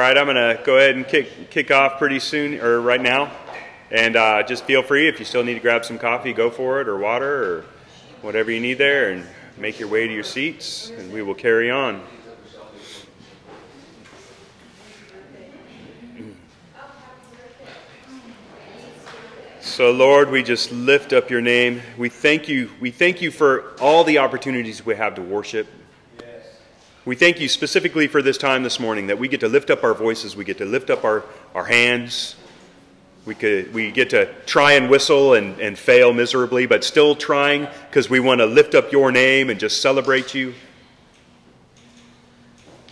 right, I'm going to go ahead and kick, kick off pretty soon, or right now. And uh, just feel free if you still need to grab some coffee, go for it, or water, or whatever you need there, and make your way to your seats, and we will carry on. So, Lord, we just lift up your name. We thank you. We thank you for all the opportunities we have to worship. We thank you specifically for this time this morning that we get to lift up our voices, we get to lift up our, our hands. We, could, we get to try and whistle and, and fail miserably, but still trying because we want to lift up your name and just celebrate you.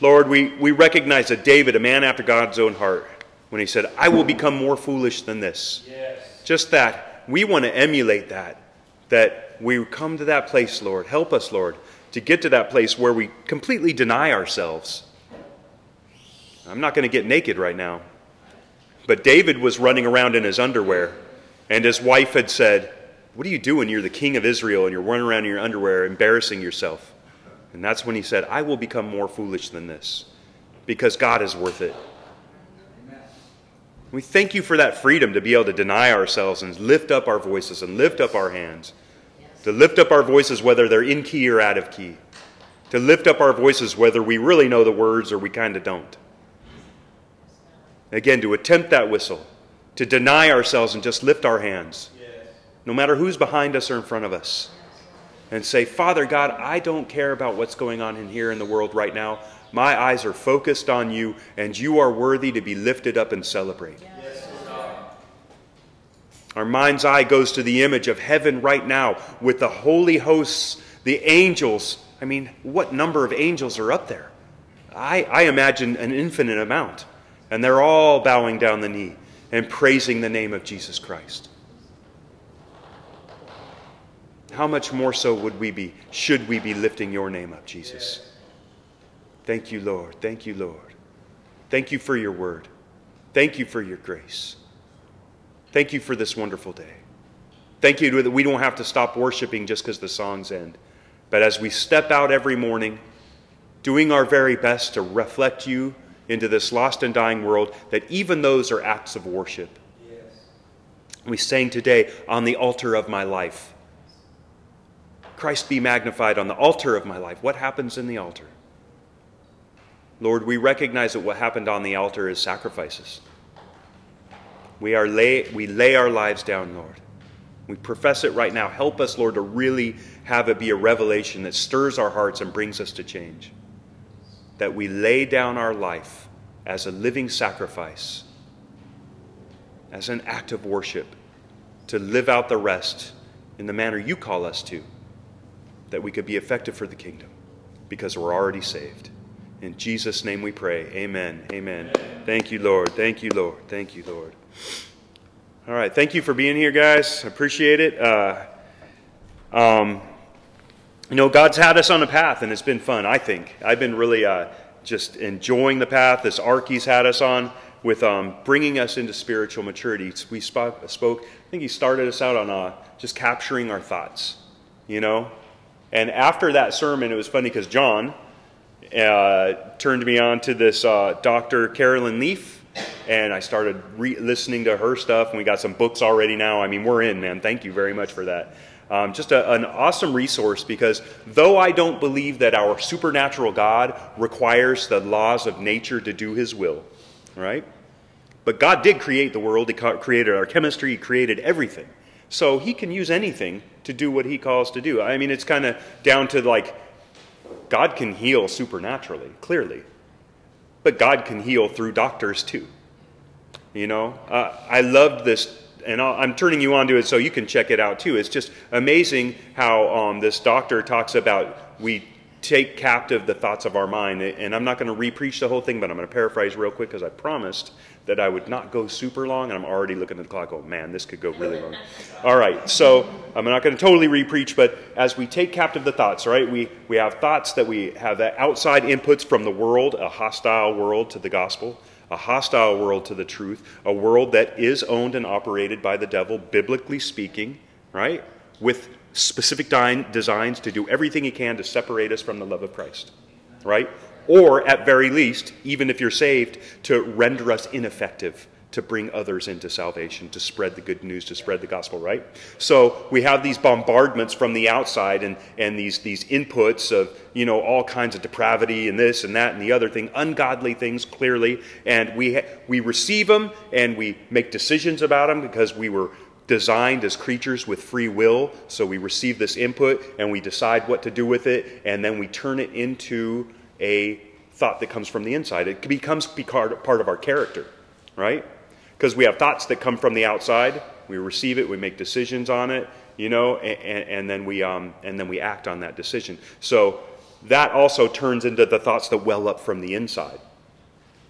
Lord, we, we recognize that David, a man after God's own heart, when he said, I will become more foolish than this. Yes. Just that. We want to emulate that. That we come to that place, Lord. Help us, Lord, to get to that place where we completely deny ourselves. I'm not going to get naked right now. But David was running around in his underwear, and his wife had said, What are you doing? You're the king of Israel, and you're running around in your underwear, embarrassing yourself. And that's when he said, I will become more foolish than this, because God is worth it. We thank you for that freedom to be able to deny ourselves and lift up our voices and lift up our hands to lift up our voices whether they're in key or out of key, to lift up our voices whether we really know the words or we kind of don't. Again, to attempt that whistle, to deny ourselves and just lift our hands, no matter who's behind us or in front of us, and say, Father God, I don't care about what's going on in here in the world right now. My eyes are focused on you, and you are worthy to be lifted up and celebrated. Our mind's eye goes to the image of heaven right now with the holy hosts, the angels. I mean, what number of angels are up there? I, I imagine an infinite amount. And they're all bowing down the knee and praising the name of Jesus Christ. How much more so would we be, should we be lifting your name up, Jesus? Thank you, Lord. Thank you, Lord. Thank you for your word. Thank you for your grace. Thank you for this wonderful day. Thank you that we don't have to stop worshiping just because the songs end. But as we step out every morning, doing our very best to reflect you into this lost and dying world, that even those are acts of worship. Yes. We sang today, on the altar of my life. Christ be magnified on the altar of my life. What happens in the altar? Lord, we recognize that what happened on the altar is sacrifices. We, are lay, we lay our lives down, Lord. We profess it right now. Help us, Lord, to really have it be a revelation that stirs our hearts and brings us to change. That we lay down our life as a living sacrifice, as an act of worship, to live out the rest in the manner you call us to, that we could be effective for the kingdom because we're already saved. In Jesus' name we pray. Amen. Amen. Amen. Thank you, Lord. Thank you, Lord. Thank you, Lord. All right. Thank you for being here, guys. Appreciate it. Uh, um, you know, God's had us on a path, and it's been fun, I think. I've been really uh, just enjoying the path this arc He's had us on with um, bringing us into spiritual maturity. We spoke, spoke, I think He started us out on uh, just capturing our thoughts, you know? And after that sermon, it was funny because John, uh, turned me on to this uh, Dr. Caroline Leaf, and I started listening to her stuff. And we got some books already now. I mean, we're in, man. Thank you very much for that. Um, just a, an awesome resource because though I don't believe that our supernatural God requires the laws of nature to do his will, right? But God did create the world, He created our chemistry, He created everything. So He can use anything to do what He calls to do. I mean, it's kind of down to like, God can heal supernaturally, clearly. But God can heal through doctors too. You know, uh, I loved this, and i am turning you on to it so you can check it out too. It's just amazing how um, this doctor talks about we take captive the thoughts of our mind. And I'm not going to repreach the whole thing, but I'm going to paraphrase real quick because I promised that I would not go super long. And I'm already looking at the clock. Oh man, this could go really long. All right, so I'm not going to totally repreach, but as we take captive the thoughts, right? We we have thoughts that we have that outside inputs from the world, a hostile world to the gospel. A hostile world to the truth, a world that is owned and operated by the devil, biblically speaking, right? With specific designs to do everything he can to separate us from the love of Christ, right? Or at very least, even if you're saved, to render us ineffective to bring others into salvation, to spread the good news, to spread the gospel, right? So we have these bombardments from the outside and, and these, these inputs of, you know, all kinds of depravity and this and that and the other thing, ungodly things clearly, and we, ha- we receive them and we make decisions about them because we were designed as creatures with free will. So we receive this input and we decide what to do with it, and then we turn it into a thought that comes from the inside. It becomes part of our character, right? because we have thoughts that come from the outside. We receive it, we make decisions on it, you know, and, and then we um, and then we act on that decision. So that also turns into the thoughts that well up from the inside.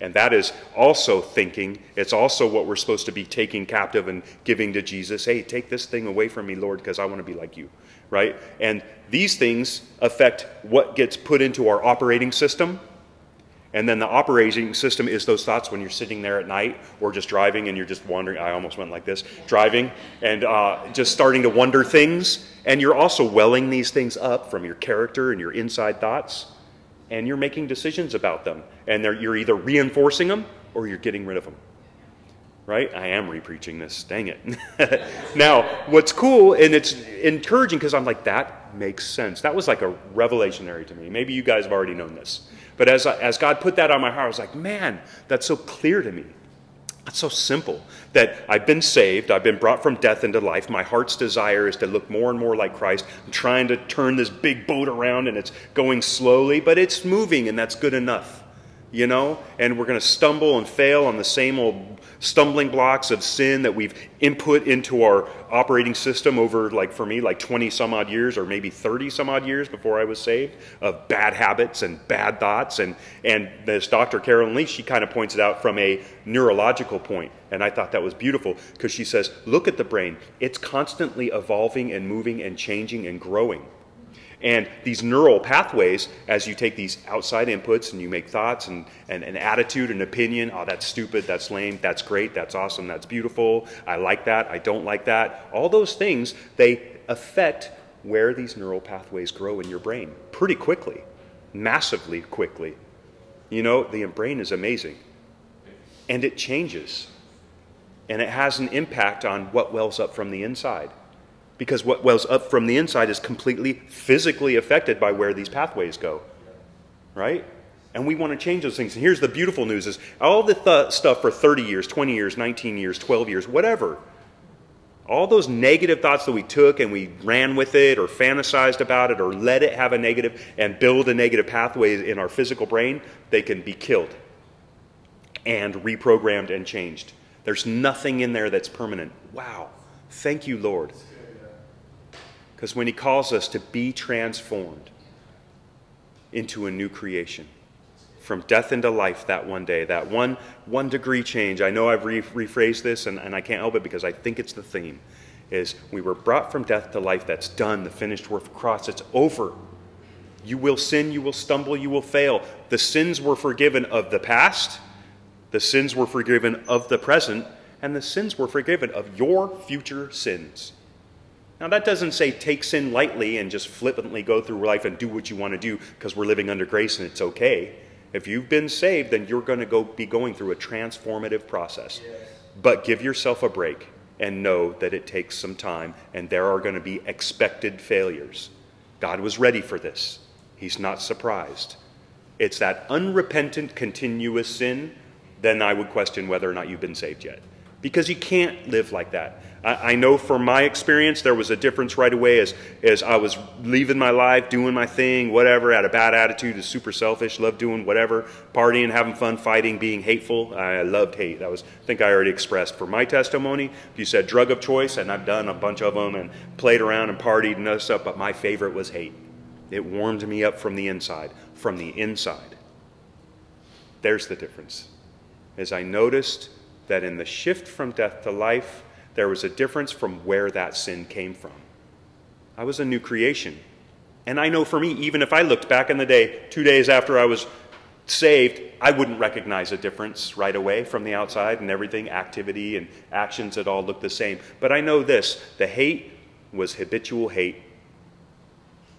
And that is also thinking. It's also what we're supposed to be taking captive and giving to Jesus. Hey, take this thing away from me, Lord, because I want to be like you. Right? And these things affect what gets put into our operating system and then the operating system is those thoughts when you're sitting there at night or just driving and you're just wondering. I almost went like this driving and uh, just starting to wonder things. And you're also welling these things up from your character and your inside thoughts. And you're making decisions about them. And you're either reinforcing them or you're getting rid of them. Right? I am repreaching this. Dang it. now, what's cool and it's encouraging because I'm like, that makes sense. That was like a revelationary to me. Maybe you guys have already known this. But as, as God put that on my heart, I was like, man, that's so clear to me. That's so simple that I've been saved. I've been brought from death into life. My heart's desire is to look more and more like Christ. I'm trying to turn this big boat around and it's going slowly, but it's moving and that's good enough you know, and we're going to stumble and fail on the same old stumbling blocks of sin that we've input into our operating system over, like for me, like 20 some odd years or maybe 30 some odd years before I was saved of bad habits and bad thoughts. And, and this Dr. Caroline Leaf, she kind of points it out from a neurological point. And I thought that was beautiful because she says, look at the brain. It's constantly evolving and moving and changing and growing. And these neural pathways, as you take these outside inputs and you make thoughts and, and an attitude and opinion, oh, that's stupid, that's lame, that's great, that's awesome, that's beautiful, I like that, I don't like that. All those things, they affect where these neural pathways grow in your brain pretty quickly, massively quickly. You know, the brain is amazing. And it changes. And it has an impact on what wells up from the inside because what wells up from the inside is completely physically affected by where these pathways go. Right? And we want to change those things. And here's the beautiful news is all the th- stuff for 30 years, 20 years, 19 years, 12 years, whatever. All those negative thoughts that we took and we ran with it or fantasized about it or let it have a negative and build a negative pathway in our physical brain, they can be killed and reprogrammed and changed. There's nothing in there that's permanent. Wow. Thank you, Lord. Because when He calls us to be transformed into a new creation, from death into life that one day, that one, one degree change. I know I've re- rephrased this and, and I can't help it because I think it's the theme. Is we were brought from death to life. That's done. The finished work of the cross. It's over. You will sin, you will stumble, you will fail. The sins were forgiven of the past, the sins were forgiven of the present, and the sins were forgiven of your future sins. Now, that doesn't say take sin lightly and just flippantly go through life and do what you want to do because we're living under grace and it's okay. If you've been saved, then you're going to go, be going through a transformative process. Yes. But give yourself a break and know that it takes some time and there are going to be expected failures. God was ready for this, He's not surprised. It's that unrepentant, continuous sin, then I would question whether or not you've been saved yet. Because you can't live like that. I, I know from my experience there was a difference right away as, as I was leaving my life, doing my thing, whatever, had a bad attitude, is super selfish, loved doing whatever, partying, having fun, fighting, being hateful. I loved hate. That was, I think I already expressed. For my testimony, you said drug of choice, and I've done a bunch of them and played around and partied and other stuff, but my favorite was hate. It warmed me up from the inside. From the inside. There's the difference. As I noticed that in the shift from death to life, there was a difference from where that sin came from. I was a new creation. And I know for me, even if I looked back in the day, two days after I was saved, I wouldn't recognize a difference right away from the outside and everything, activity and actions that all look the same. But I know this the hate was habitual hate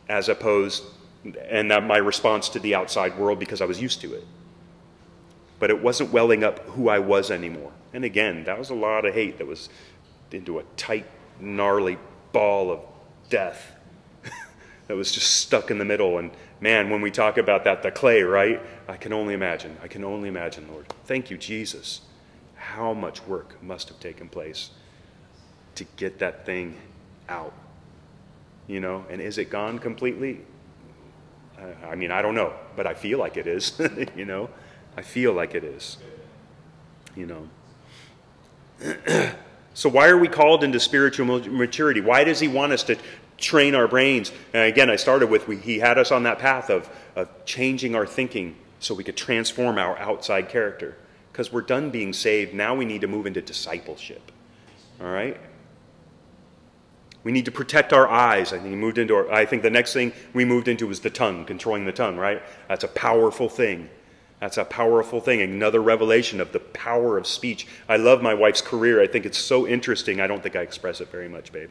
as opposed and that my response to the outside world because I was used to it. But it wasn't welling up who I was anymore. And again, that was a lot of hate that was into a tight, gnarly ball of death that was just stuck in the middle. And man, when we talk about that, the clay, right? I can only imagine. I can only imagine, Lord. Thank you, Jesus. How much work must have taken place to get that thing out? You know, and is it gone completely? Uh, I mean, I don't know, but I feel like it is. you know, I feel like it is. You know. so, why are we called into spiritual maturity? Why does He want us to train our brains? And again, I started with we, He had us on that path of, of changing our thinking so we could transform our outside character. Because we're done being saved, now we need to move into discipleship. All right? We need to protect our eyes. I think we moved into our, I think the next thing we moved into was the tongue, controlling the tongue, right? That's a powerful thing. That's a powerful thing. Another revelation of the power of speech. I love my wife's career. I think it's so interesting. I don't think I express it very much, babe.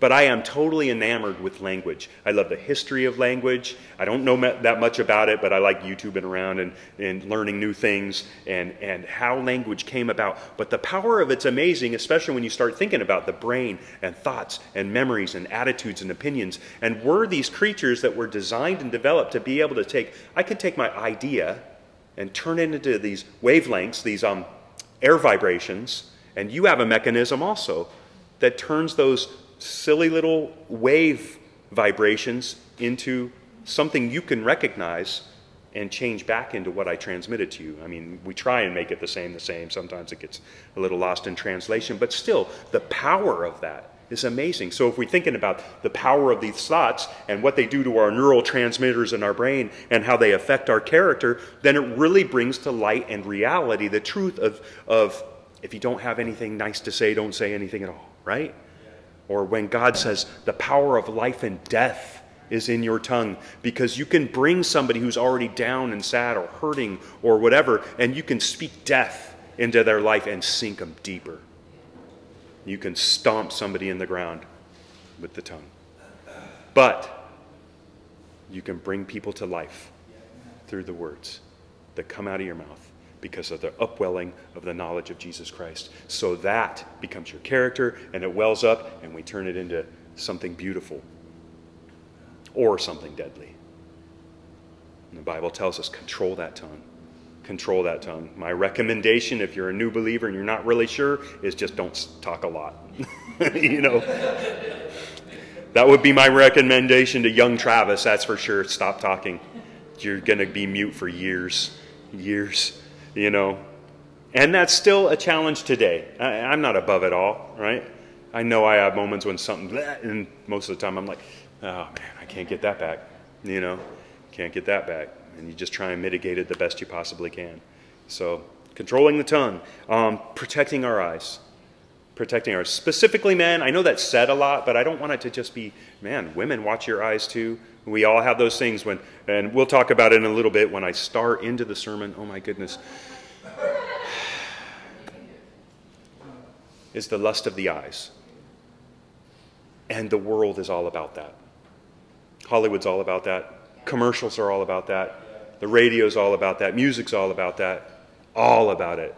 But I am totally enamored with language. I love the history of language. I don't know that much about it, but I like YouTubing around and, and learning new things and, and how language came about. But the power of it's amazing, especially when you start thinking about the brain and thoughts and memories and attitudes and opinions. And we're these creatures that were designed and developed to be able to take, I could take my idea and turn it into these wavelengths, these um, air vibrations, and you have a mechanism also that turns those silly little wave vibrations into something you can recognize and change back into what I transmitted to you. I mean, we try and make it the same, the same. Sometimes it gets a little lost in translation, but still, the power of that is amazing. So, if we're thinking about the power of these thoughts and what they do to our neural transmitters in our brain and how they affect our character, then it really brings to light and reality the truth of, of if you don't have anything nice to say, don't say anything at all, right? Or when God says, the power of life and death is in your tongue, because you can bring somebody who's already down and sad or hurting or whatever, and you can speak death into their life and sink them deeper. You can stomp somebody in the ground with the tongue. But you can bring people to life through the words that come out of your mouth because of the upwelling of the knowledge of Jesus Christ. So that becomes your character and it wells up and we turn it into something beautiful or something deadly. And the Bible tells us control that tongue. Control that tongue. My recommendation, if you're a new believer and you're not really sure, is just don't talk a lot. you know, that would be my recommendation to young Travis, that's for sure. Stop talking. You're going to be mute for years. Years you know. And that's still a challenge today. I, am not above it all, right? I know I have moments when something, and most of the time I'm like, oh man, I can't get that back, you know, can't get that back. And you just try and mitigate it the best you possibly can. So, controlling the tongue, um, protecting our eyes. Protecting our specifically men. I know that's said a lot, but I don't want it to just be, man, women watch your eyes too. We all have those things when, and we'll talk about it in a little bit when I start into the sermon. Oh my goodness. Is the lust of the eyes. And the world is all about that. Hollywood's all about that. Commercials are all about that. The radio's all about that. Music's all about that. All about it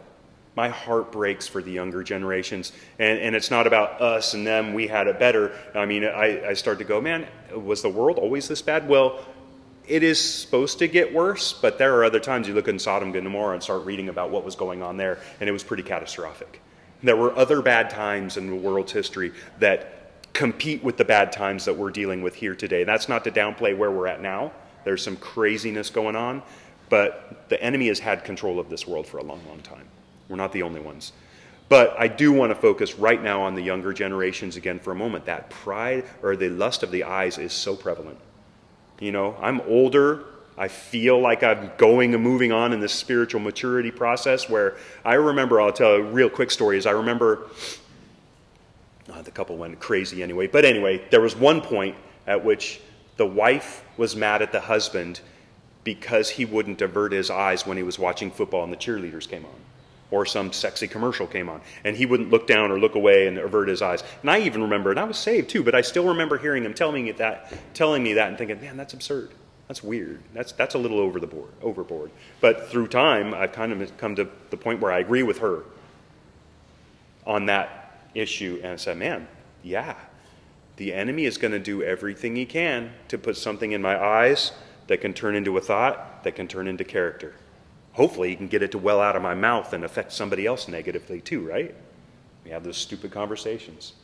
my heart breaks for the younger generations. And, and it's not about us and them, we had it better. I mean, I, I start to go, man, was the world always this bad? Well, it is supposed to get worse, but there are other times you look in Sodom and Gomorrah and start reading about what was going on there, and it was pretty catastrophic. There were other bad times in the world's history that compete with the bad times that we're dealing with here today. That's not to downplay where we're at now. There's some craziness going on, but the enemy has had control of this world for a long, long time. We're not the only ones. But I do want to focus right now on the younger generations again for a moment. That pride or the lust of the eyes is so prevalent. You know, I'm older. I feel like I'm going and moving on in this spiritual maturity process where I remember, I'll tell a real quick story, is I remember, Uh, the couple went crazy anyway, but anyway, there was one point at which the wife was mad at the husband because he wouldn't avert his eyes when he was watching football and the cheerleaders came on or some sexy commercial came on and he wouldn't look down or look away and avert his eyes and i even remember and i was saved too but i still remember hearing him telling me that telling me that and thinking man that's absurd That's weird. That's, that's a little over the board, overboard. But through time, I've kind of come to the point where I agree with her on that issue and said, man, yeah, the enemy is going to do everything he can to put something in my eyes that can turn into a thought, that can turn into character. Hopefully, he can get it to well out of my mouth and affect somebody else negatively too, right? We have those stupid conversations.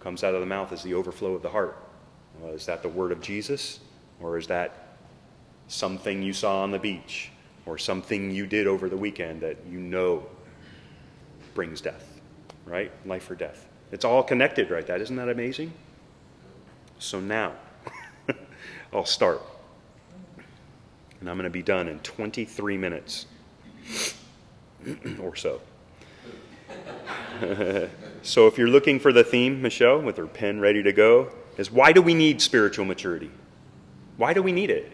Comes out of the mouth is the overflow of the heart. Well, is that the word of Jesus? Or is that something you saw on the beach? Or something you did over the weekend that you know brings death, right? Life or death. It's all connected, right? That isn't that amazing? So now, I'll start. And I'm going to be done in 23 minutes or so. so if you're looking for the theme, Michelle, with her pen ready to go, is why do we need spiritual maturity? Why do we need it?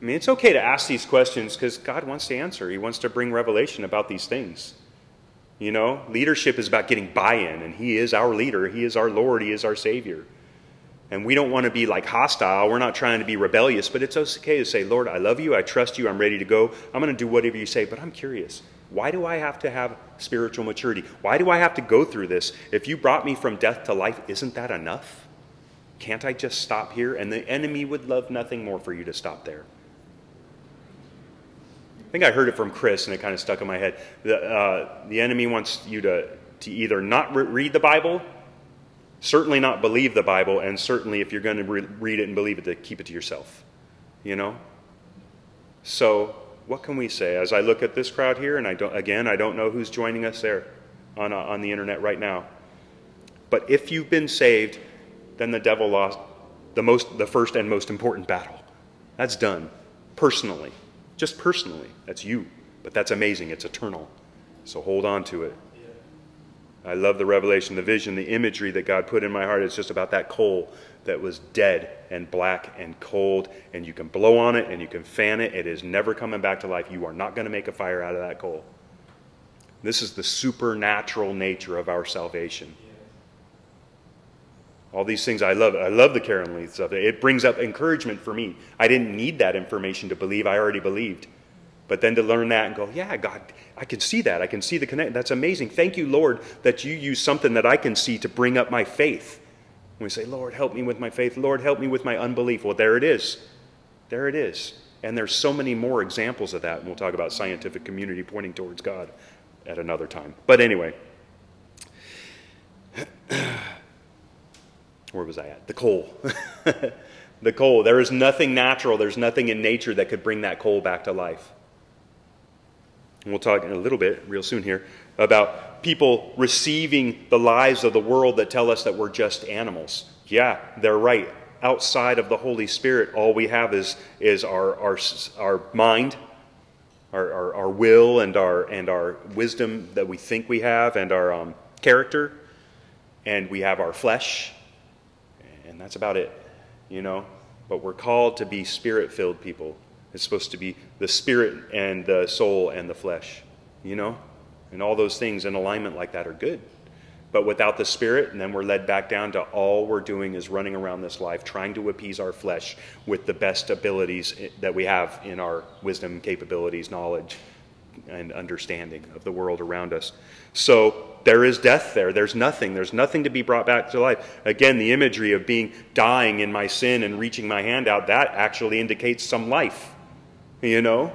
I mean, it's okay to ask these questions because God wants to answer. He wants to bring revelation about these things. You know, leadership is about getting buy in, and He is our leader, He is our Lord, He is our Savior. And we don't want to be like hostile. We're not trying to be rebellious, but it's okay to say, Lord, I love you. I trust you. I'm ready to go. I'm going to do whatever you say, but I'm curious. Why do I have to have spiritual maturity? Why do I have to go through this? If you brought me from death to life, isn't that enough? Can't I just stop here? And the enemy would love nothing more for you to stop there. I think I heard it from Chris, and it kind of stuck in my head. The, uh, the enemy wants you to, to either not re- read the Bible certainly not believe the Bible, and certainly if you're going to re- read it and believe it, to keep it to yourself. You know? So, what can we say? As I look at this crowd here, and I don't, again, I don't know who's joining us there on, uh, on the internet right now. But if you've been saved, then the devil lost the, most, the first and most important battle. That's done. Personally. Just personally. That's you. But that's amazing. It's eternal. So hold on to it. I love the revelation, the vision, the imagery that God put in my heart. It's just about that coal that was dead and black and cold, and you can blow on it and you can fan it. It is never coming back to life. You are not going to make a fire out of that coal. This is the supernatural nature of our salvation. All these things I love. I love the Karen Leith stuff. It brings up encouragement for me. I didn't need that information to believe. I already believed. But then to learn that and go, yeah, God, I can see that. I can see the connect. That's amazing. Thank you, Lord, that you use something that I can see to bring up my faith. When we say, Lord, help me with my faith. Lord, help me with my unbelief. Well, there it is. There it is. And there's so many more examples of that. And we'll talk about scientific community pointing towards God at another time. But anyway, where was I at? The coal. the coal. There is nothing natural, there's nothing in nature that could bring that coal back to life. And we'll talk in a little bit, real soon here, about people receiving the lies of the world that tell us that we're just animals. Yeah, they're right. Outside of the Holy Spirit, all we have is, is our, our, our mind, our, our, our will, and our, and our wisdom that we think we have, and our um, character, and we have our flesh, and that's about it, you know? But we're called to be spirit filled people it's supposed to be the spirit and the soul and the flesh, you know? And all those things in alignment like that are good. But without the spirit, and then we're led back down to all we're doing is running around this life, trying to appease our flesh with the best abilities that we have in our wisdom, capabilities, knowledge, and understanding of the world around us. So there is death there. There's nothing. There's nothing to be brought back to life. Again, the imagery of being dying in my sin and reaching my hand out, that actually indicates some life you know?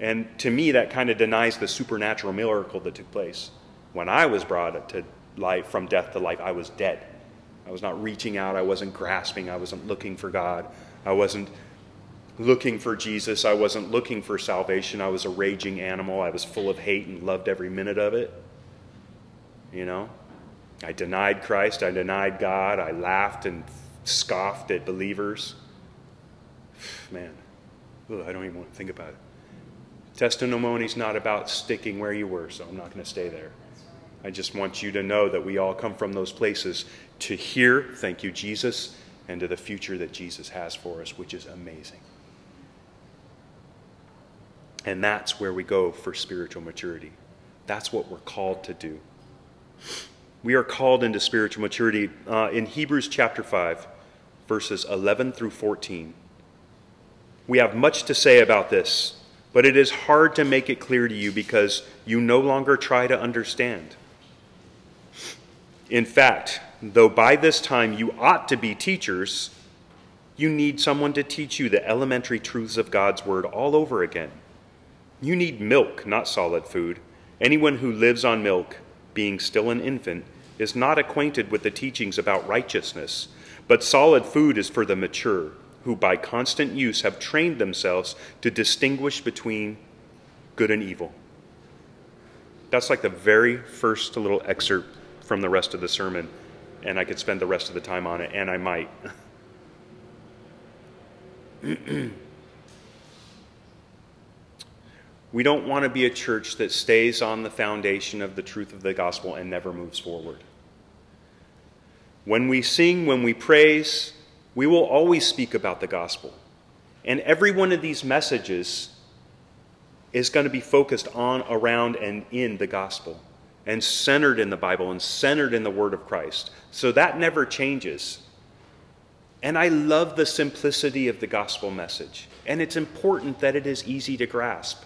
And to me, that kind of denies the supernatural miracle that took place. When I was brought to life, from death to life, I was dead. I was not reaching out, I wasn't grasping, I wasn't looking for God, I wasn't looking for Jesus, I wasn't looking for salvation. I was a raging animal, I was full of hate and loved every minute of it. You know? I denied Christ, I denied God, I laughed and scoffed at believers. Man, Ugh, I don't even want to think about it. Testimony is not about sticking where you were, so I'm not going to stay there. I just want you to know that we all come from those places to hear, thank you, Jesus, and to the future that Jesus has for us, which is amazing. And that's where we go for spiritual maturity. That's what we're called to do. We are called into spiritual maturity uh, in Hebrews chapter 5, verses 11 through 14. We have much to say about this, but it is hard to make it clear to you because you no longer try to understand. In fact, though by this time you ought to be teachers, you need someone to teach you the elementary truths of God's Word all over again. You need milk, not solid food. Anyone who lives on milk, being still an infant, is not acquainted with the teachings about righteousness, but solid food is for the mature, who by constant use have trained themselves to distinguish between good and evil. That's like the very first little excerpt from the rest of the sermon, and I could spend the rest of the time on it, and I might. we don't want to be a church that stays on the foundation of the truth of the gospel and never moves forward. When we sing, when we praise, we will always speak about the gospel. And every one of these messages is going to be focused on, around, and in the gospel, and centered in the Bible, and centered in the Word of Christ. So that never changes. And I love the simplicity of the gospel message. And it's important that it is easy to grasp.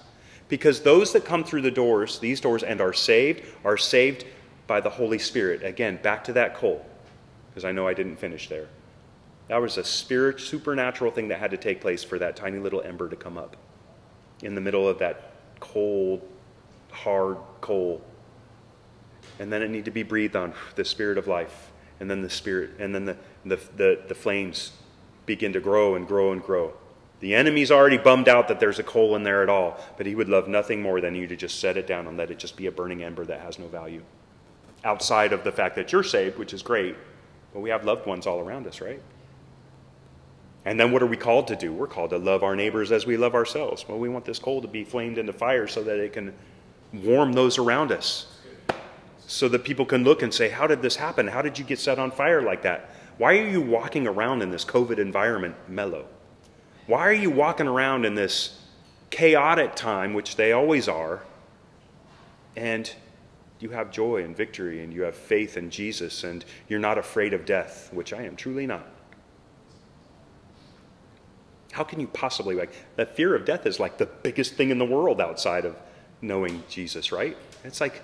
Because those that come through the doors, these doors, and are saved, are saved by the Holy Spirit. Again, back to that coal, because I know I didn't finish there. That was a spirit, supernatural thing that had to take place for that tiny little ember to come up in the middle of that cold, hard coal. And then it needed to be breathed on, the spirit of life. And then the spirit, and then the, the, the, the flames begin to grow and grow and grow. The enemy's already bummed out that there's a coal in there at all, but he would love nothing more than you to just set it down and let it just be a burning ember that has no value. Outside of the fact that you're saved, which is great, but we have loved ones all around us, right? And then what are we called to do? We're called to love our neighbors as we love ourselves. Well, we want this coal to be flamed into fire so that it can warm those around us. So that people can look and say, How did this happen? How did you get set on fire like that? Why are you walking around in this COVID environment mellow? Why are you walking around in this chaotic time, which they always are, and you have joy and victory and you have faith in Jesus and you're not afraid of death, which I am truly not? How can you possibly like that fear of death is like the biggest thing in the world outside of knowing Jesus, right? It's like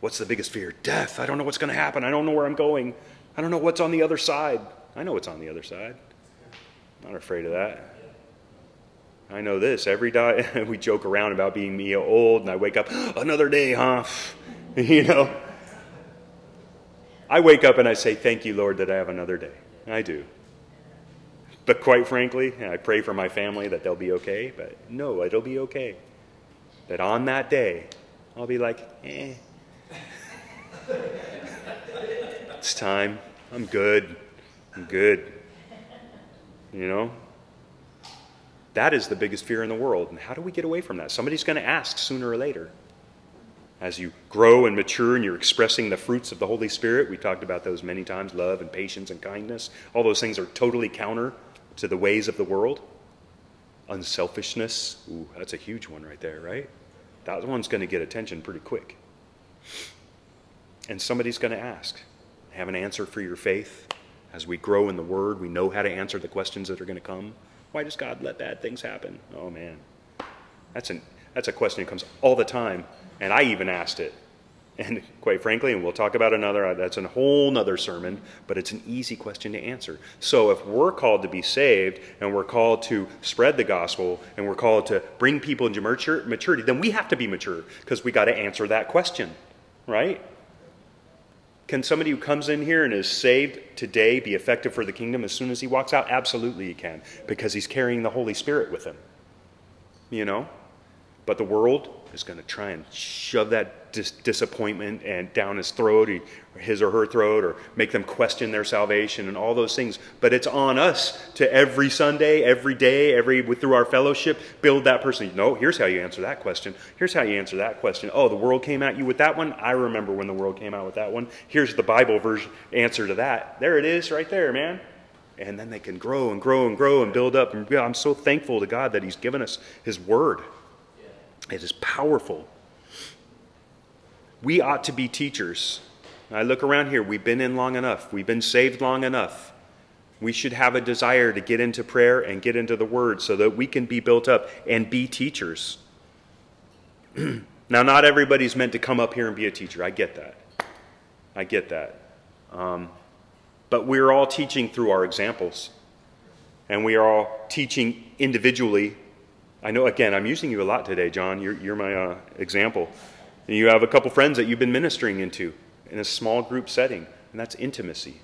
what's the biggest fear? Death. I don't know what's going to happen. I don't know where I'm going. I don't know what's on the other side. I know what's on the other side. I'm not afraid of that. I know this. Every day we joke around about being me old, and I wake up, another day, huh? you know? I wake up and I say, Thank you, Lord, that I have another day. I do. But quite frankly, I pray for my family that they'll be okay, but no, it'll be okay. That on that day, I'll be like, eh. it's time. I'm good. I'm good. You know? That is the biggest fear in the world. And how do we get away from that? Somebody's going to ask sooner or later. As you grow and mature and you're expressing the fruits of the Holy Spirit, we talked about those many times love and patience and kindness. All those things are totally counter to the ways of the world. Unselfishness, ooh, that's a huge one right there, right? That one's going to get attention pretty quick. And somebody's going to ask, have an answer for your faith. As we grow in the Word, we know how to answer the questions that are going to come. Why does God let bad things happen? Oh, man. That's, an, that's a question that comes all the time. And I even asked it. And quite frankly, and we'll talk about another, uh, that's a whole nother sermon, but it's an easy question to answer. So if we're called to be saved and we're called to spread the gospel and we're called to bring people into maturity, then we have to be mature because we got to answer that question, right? Can somebody who comes in here and is saved today be effective for the kingdom as soon as he walks out? Absolutely, he can because he's carrying the Holy Spirit with him. You know? But the world is going to try and shove that dis- disappointment and down his throat, or his or her throat, or make them question their salvation and all those things. But it's on us to every Sunday, every day, every through our fellowship, build that person. No, here's how you answer that question. Here's how you answer that question. Oh, the world came at you with that one. I remember when the world came out with that one. Here's the Bible version answer to that. There it is, right there, man and then they can grow and grow and grow and build up. And I'm so thankful to God that He's given us His Word. It is powerful. We ought to be teachers. I look around here, we've been in long enough, we've been saved long enough. We should have a desire to get into prayer and get into the Word so that we can be built up and be teachers. now, not everybody's meant to come up here and be a teacher. I get that. I get that. Um, but we're all teaching through our examples. And we are all teaching individually. I know, again, I'm using you a lot today, John. You're, you're my uh, example. And you have a couple friends that you've been ministering into in a small group setting, and that's intimacy.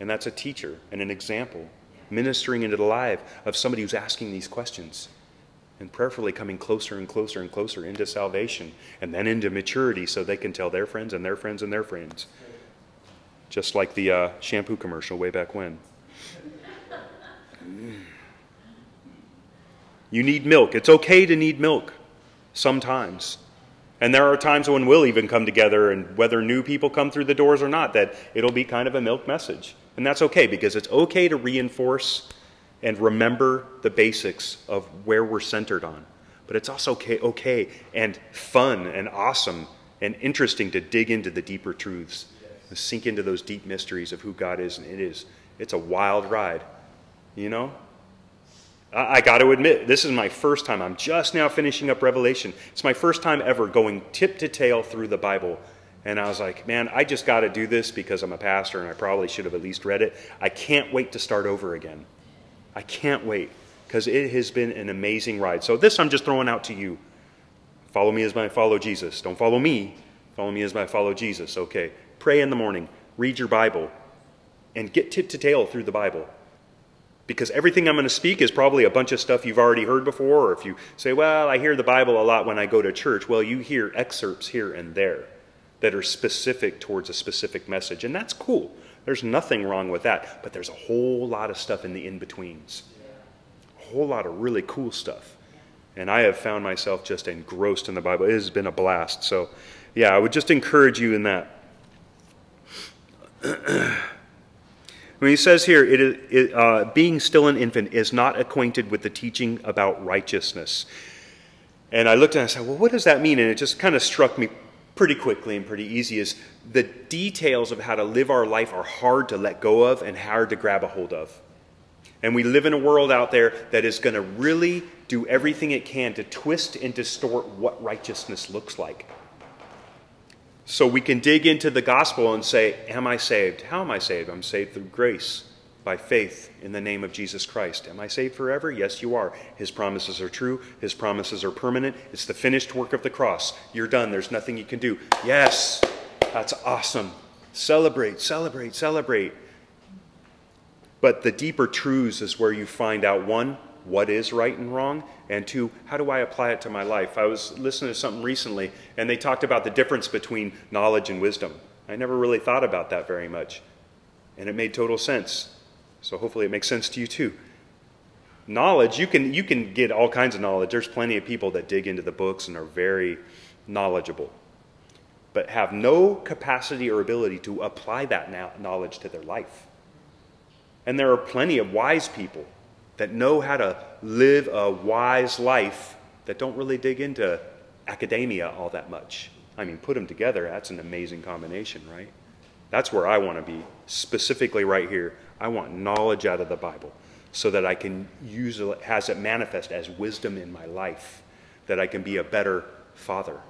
And that's a teacher and an example, ministering into the life of somebody who's asking these questions and prayerfully coming closer and closer and closer into salvation and then into maturity so they can tell their friends and their friends and their friends. Just like the uh, shampoo commercial way back when. You need milk. It's okay to need milk sometimes. And there are times when we'll even come together, and whether new people come through the doors or not, that it'll be kind of a milk message. And that's okay because it's okay to reinforce and remember the basics of where we're centered on. But it's also okay, okay and fun and awesome and interesting to dig into the deeper truths, sink into those deep mysteries of who God is. And it is, it's a wild ride, you know? I, got to admit, this is my first time. I'm just now finishing up Revelation. It's my first time ever going tip to tail through the Bible. And I was like, man, I just got to do this because I'm a pastor and I probably should have at least read it. I can't wait to start over again. I can't wait because it has been an amazing ride. So, this I'm just throwing out to you. Follow me as I follow Jesus. Don't follow me. Follow me as I follow Jesus. Okay. Pray in the morning, read your Bible, and get tip to tail through the Bible because everything I'm going to speak is probably a bunch of stuff you've already heard before. Or if you say, well, I hear the Bible a lot when I go to church, well, you hear excerpts here and there that are specific towards a specific message. And that's cool. There's nothing wrong with that. But there's a whole lot of stuff in the in betweens, a whole lot of really cool stuff. And I have found myself just engrossed in the Bible. It has been a blast. So, yeah, I would just encourage you in that. When he says here, it, uh, being still an infant is not acquainted with the teaching about righteousness. And I looked and I said, well, what does that mean? And it just kind of struck me pretty quickly and pretty easy is the details of how to live our life are hard to let go of and hard to grab a hold of. And we live in a world out there that is going to really do everything it can to twist and distort what righteousness looks like. So we can dig into the gospel and say, Am I saved? How am I saved? I'm saved through grace, by faith in the name of Jesus Christ. Am I saved forever? Yes, you are. His promises are true, His promises are permanent. It's the finished work of the cross. You're done. There's nothing you can do. Yes, that's awesome. Celebrate, celebrate, celebrate. But the deeper truths is where you find out one, what is right and wrong, and two, how do I apply it to my life? I was listening to something recently, and they talked about the difference between knowledge and wisdom. I never really thought about that very much, and it made total sense. So hopefully it makes sense to you too. Knowledge, you can, you can get all kinds of knowledge. There's plenty of people that dig into the books and are very knowledgeable, but have no capacity or ability to apply that knowledge to their life. And there are plenty of wise people that know how to live a wise life that don't really dig into academia all that much. I mean, put them together, that's an amazing combination, right? That's where I want to be, specifically right here. I want knowledge out of the Bible so that I can use it, has it manifest as wisdom in my life, that I can be a better father,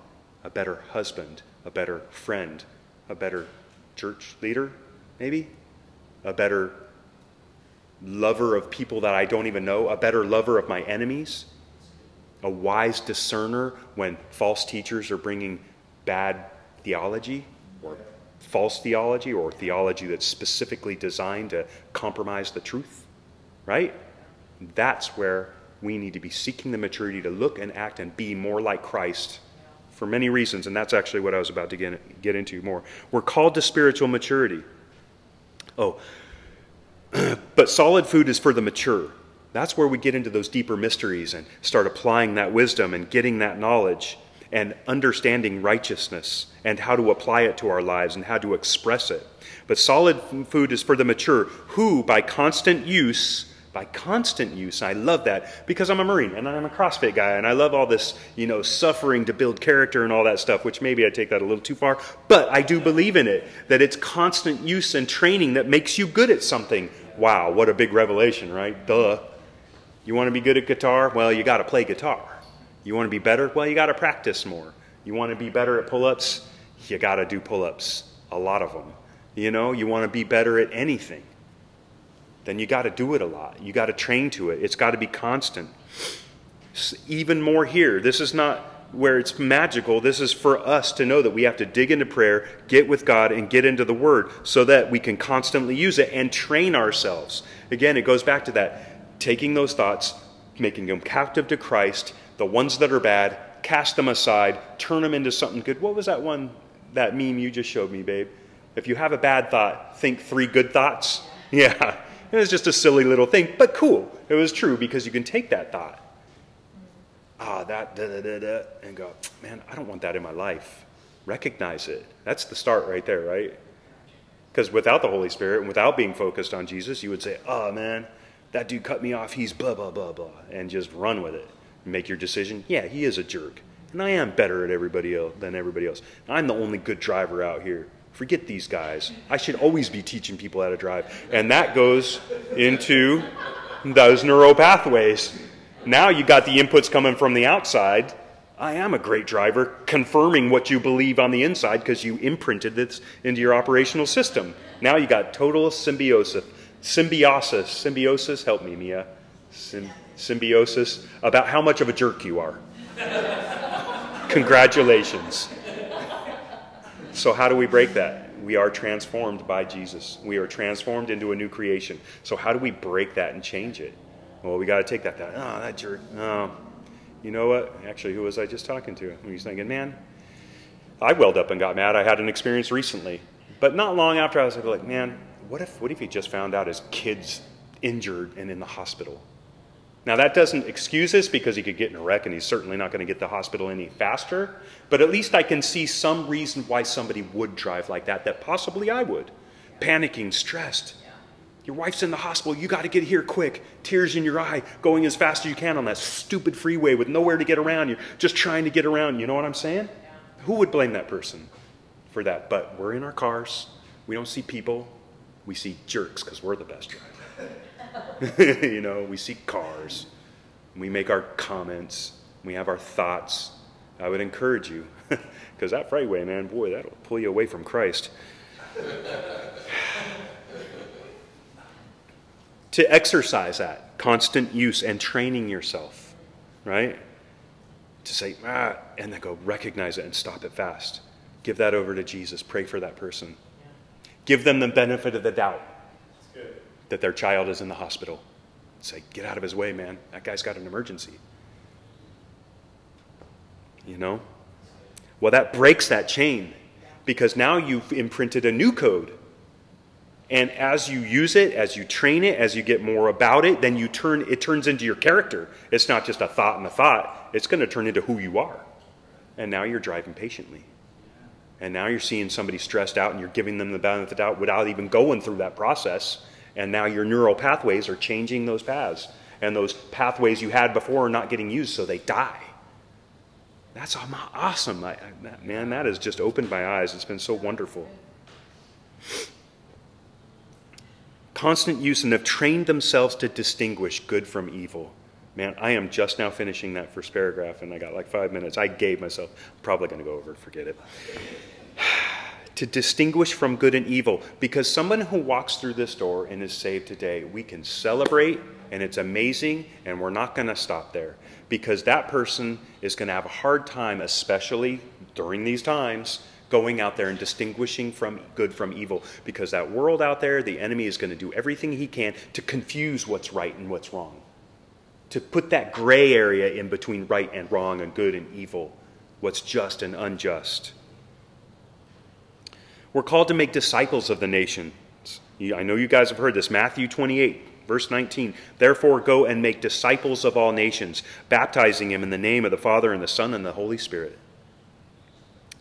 a better husband, a better friend, a better church leader, maybe, a better lover of people that I don't even know, a better lover of my enemies, a wise discerner when false teachers are bringing bad theology or false theology or theology that's specifically designed to compromise the truth, right? That's where we need to be seeking the maturity to look and act and be more like Christ for many reasons, and that's actually what I was about to get, get into more. We're called to spiritual maturity. Oh, but solid food is for the mature. That's where we get into those deeper mysteries and start applying that wisdom and getting that knowledge and understanding righteousness and how to apply it to our lives and how to express it. But solid food is for the mature who, by constant use, by constant use. I love that because I'm a Marine and I'm a CrossFit guy and I love all this, you know, suffering to build character and all that stuff, which maybe I take that a little too far, but I do believe in it that it's constant use and training that makes you good at something. Wow, what a big revelation, right? Duh. You want to be good at guitar? Well, you got to play guitar. You want to be better? Well, you got to practice more. You want to be better at pull ups? You got to do pull ups, a lot of them. You know, you want to be better at anything, then you got to do it a lot. You got to train to it. It's got to be constant. Even more here. This is not where it's magical. This is for us to know that we have to dig into prayer, get with God, and get into the Word so that we can constantly use it and train ourselves. Again, it goes back to that taking those thoughts, making them captive to Christ, the ones that are bad, cast them aside, turn them into something good. What was that one, that meme you just showed me, babe? If you have a bad thought, think three good thoughts. Yeah, it was just a silly little thing, but cool. It was true because you can take that thought, ah, that, da da da da, and go, man, I don't want that in my life. Recognize it. That's the start right there, right? Because without the Holy Spirit and without being focused on Jesus, you would say, oh man, that dude cut me off, he's blah, blah, blah, blah, and just run with it make your decision. Yeah, he is a jerk. And I am better at everybody else than everybody else. I'm the only good driver out here. Forget these guys. I should always be teaching people how to drive. And that goes into those neural pathways. Now you got the inputs coming from the outside. I am a great driver, confirming what you believe on the inside because you imprinted this into your operational system. Now you got total symbiosis. Symbiosis. Symbiosis. Help me, Mia. Sym- symbiosis about how much of a jerk you are. Congratulations. So, how do we break that? We are transformed by Jesus. We are transformed into a new creation. So, how do we break that and change it? Well, we got to take that thought. Oh, ah, that jerk. Oh, you know what? Actually, who was I just talking to? He was thinking, man, I welled up and got mad. I had an experience recently. But not long after, I was like, man, what if, what if he just found out his kid's injured and in the hospital? Now, that doesn't excuse this because he could get in a wreck and he's certainly not going to get to the hospital any faster, but at least I can see some reason why somebody would drive like that, that possibly I would. Panicking, stressed. Your wife's in the hospital, you got to get here quick. Tears in your eye, going as fast as you can on that stupid freeway with nowhere to get around. You're just trying to get around. You know what I'm saying? Who would blame that person for that? But we're in our cars, we don't see people, we see jerks because we're the best drivers. you know, we see cars, we make our comments, we have our thoughts. I would encourage you, because that freeway, man, boy, that'll pull you away from Christ. to exercise that constant use and training yourself, right? To say, ah, and then go recognize it and stop it fast. Give that over to Jesus. Pray for that person. Give them the benefit of the doubt that their child is in the hospital. Say, get out of his way, man. That guy's got an emergency. You know? Well, that breaks that chain because now you've imprinted a new code. And as you use it, as you train it, as you get more about it, then you turn it turns into your character. It's not just a thought and a thought. It's going to turn into who you are. And now you're driving patiently. And now you're seeing somebody stressed out and you're giving them the benefit of the doubt without even going through that process and now your neural pathways are changing those paths. And those pathways you had before are not getting used, so they die. That's awesome. I, I, man, that has just opened my eyes. It's been so wonderful. Constant use and have trained themselves to distinguish good from evil. Man, I am just now finishing that first paragraph, and I got like five minutes. I gave myself. I'm probably going to go over. Forget it to distinguish from good and evil. Because someone who walks through this door and is saved today, we can celebrate and it's amazing, and we're not going to stop there. Because that person is going to have a hard time, especially during these times, going out there and distinguishing from good from evil. Because that world out there, the enemy is going to do everything he can to confuse what's right and what's wrong. To put that gray area in between right and wrong and good and evil, what's just and unjust. We're called to make disciples of the nations. I know you guys have heard this. Matthew 28, verse 19. Therefore, go and make disciples of all nations, baptizing them in the name of the Father and the Son and the Holy Spirit.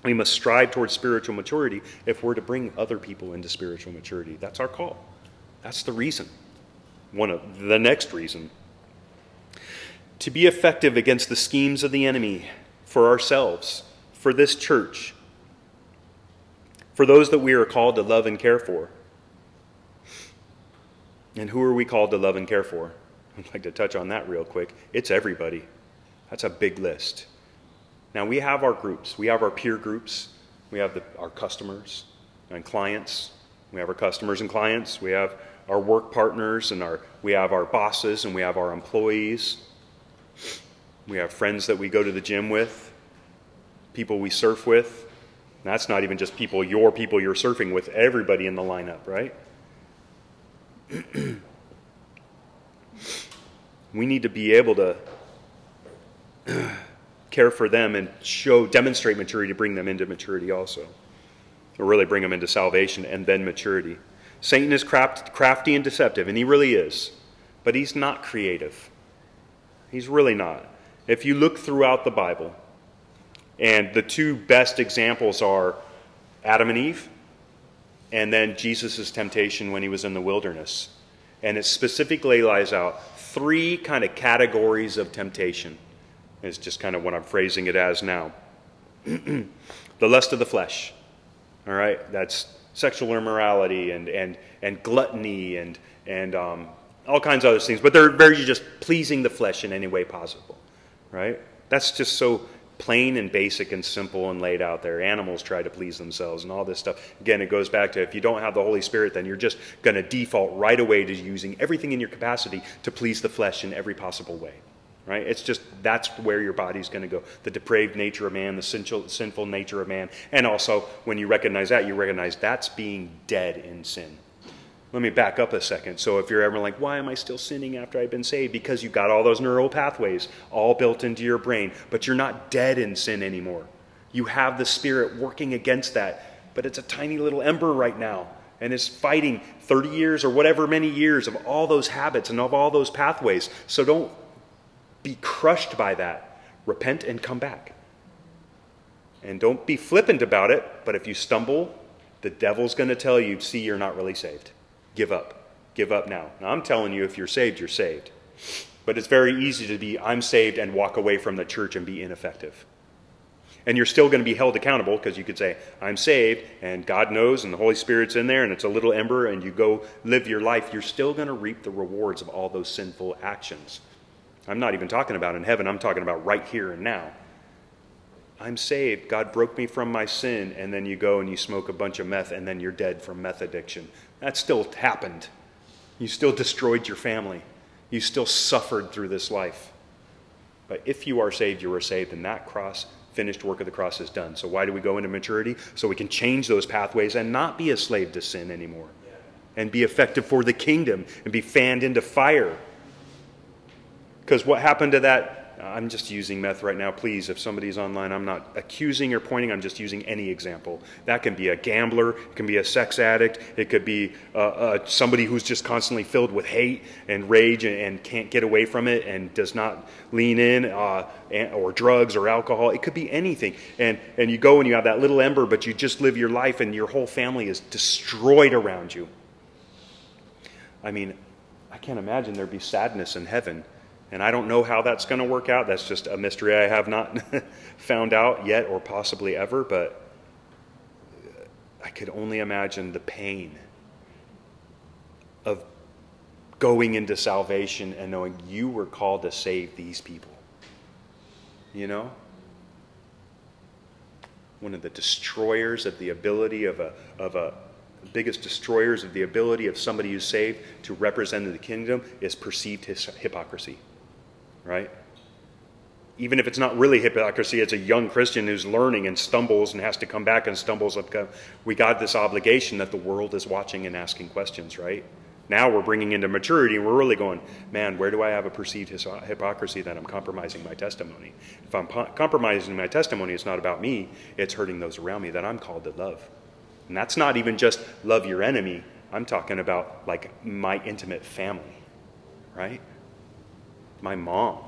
We must strive towards spiritual maturity if we're to bring other people into spiritual maturity. That's our call. That's the reason. One of the next reason. To be effective against the schemes of the enemy for ourselves, for this church, for those that we are called to love and care for. And who are we called to love and care for? I'd like to touch on that real quick. It's everybody. That's a big list. Now, we have our groups, we have our peer groups, we have the, our customers and clients, we have our customers and clients, we have our work partners, and our, we have our bosses, and we have our employees. We have friends that we go to the gym with, people we surf with. And that's not even just people, your people you're surfing with, everybody in the lineup, right? we need to be able to care for them and show, demonstrate maturity to bring them into maturity also. Or really bring them into salvation and then maturity. Satan is craft, crafty and deceptive, and he really is. But he's not creative. He's really not. If you look throughout the Bible, and the two best examples are Adam and Eve, and then Jesus' temptation when he was in the wilderness. And it specifically lays out three kind of categories of temptation. It's just kind of what I'm phrasing it as now. the lust of the flesh. All right, that's sexual immorality and, and, and gluttony and, and um, all kinds of other things. But they're very just pleasing the flesh in any way possible. Right? That's just so plain and basic and simple and laid out there. Animals try to please themselves and all this stuff. Again, it goes back to if you don't have the Holy Spirit, then you're just going to default right away to using everything in your capacity to please the flesh in every possible way. Right? It's just that's where your body's going to go. The depraved nature of man, the sinful, sinful nature of man. And also, when you recognize that, you recognize that's being dead in sin. Let me back up a second. So, if you're ever like, why am I still sinning after I've been saved? Because you've got all those neural pathways all built into your brain, but you're not dead in sin anymore. You have the Spirit working against that, but it's a tiny little ember right now, and it's fighting 30 years or whatever many years of all those habits and of all those pathways. So, don't be crushed by that. Repent and come back. And don't be flippant about it, but if you stumble, the devil's going to tell you, see, you're not really saved give up. Give up now. Now, I'm telling you, if you're saved, you're saved. But it's very easy to be, I'm saved, and walk away from the church and be ineffective. And you're still going to be held accountable because you could say, I'm saved, and God knows, and the Holy Spirit's in there, and it's a little ember, and you go live your life. You're still going to reap the rewards of all those sinful actions. I'm not even talking about in heaven, I'm talking about right here and now. I'm saved. God broke me from my sin. And then you go and you smoke a bunch of meth, and then you're dead from meth addiction. That still happened. You still destroyed your family. You still suffered through this life. But if you are saved, you are saved, and that cross, finished work of the cross is done. So why do we go into maturity? So we can change those pathways and not be a slave to sin anymore. And be effective for the kingdom and be fanned into fire. Because what happened to that I'm just using meth right now. Please, if somebody's online, I'm not accusing or pointing, I'm just using any example. That can be a gambler, it can be a sex addict, it could be uh, uh, somebody who's just constantly filled with hate and rage and, and, can't get away from it and does not lean in, uh, and, or drugs or alcohol. It could be anything. And, and you go and you have that little ember, but you just live your life and your whole family is destroyed around you. I mean, I can't imagine there'd be sadness in heaven and I don't know how that's going to work out. That's just a mystery I have not found out yet or possibly ever, but I could only imagine the pain of going into salvation and knowing you were called to save these people. You know? One of the destroyers of the ability of a, of a biggest destroyers of the ability of somebody who's saved to represent the kingdom is perceived hypocrisy right? Even if it's not really hypocrisy, it's a young Christian who's learning and stumbles and has to come back and stumbles. Up. Uh, we got this obligation that the world is watching and asking questions, right? Now we're bringing into maturity, and we're really going, man, where do I have a perceived hypocrisy that I'm compromising my testimony? If I'm compromising my testimony, it's not about me, it's hurting those around me that I'm called to love. And that's not even just love your enemy, I'm talking about like my intimate family, right? My mom.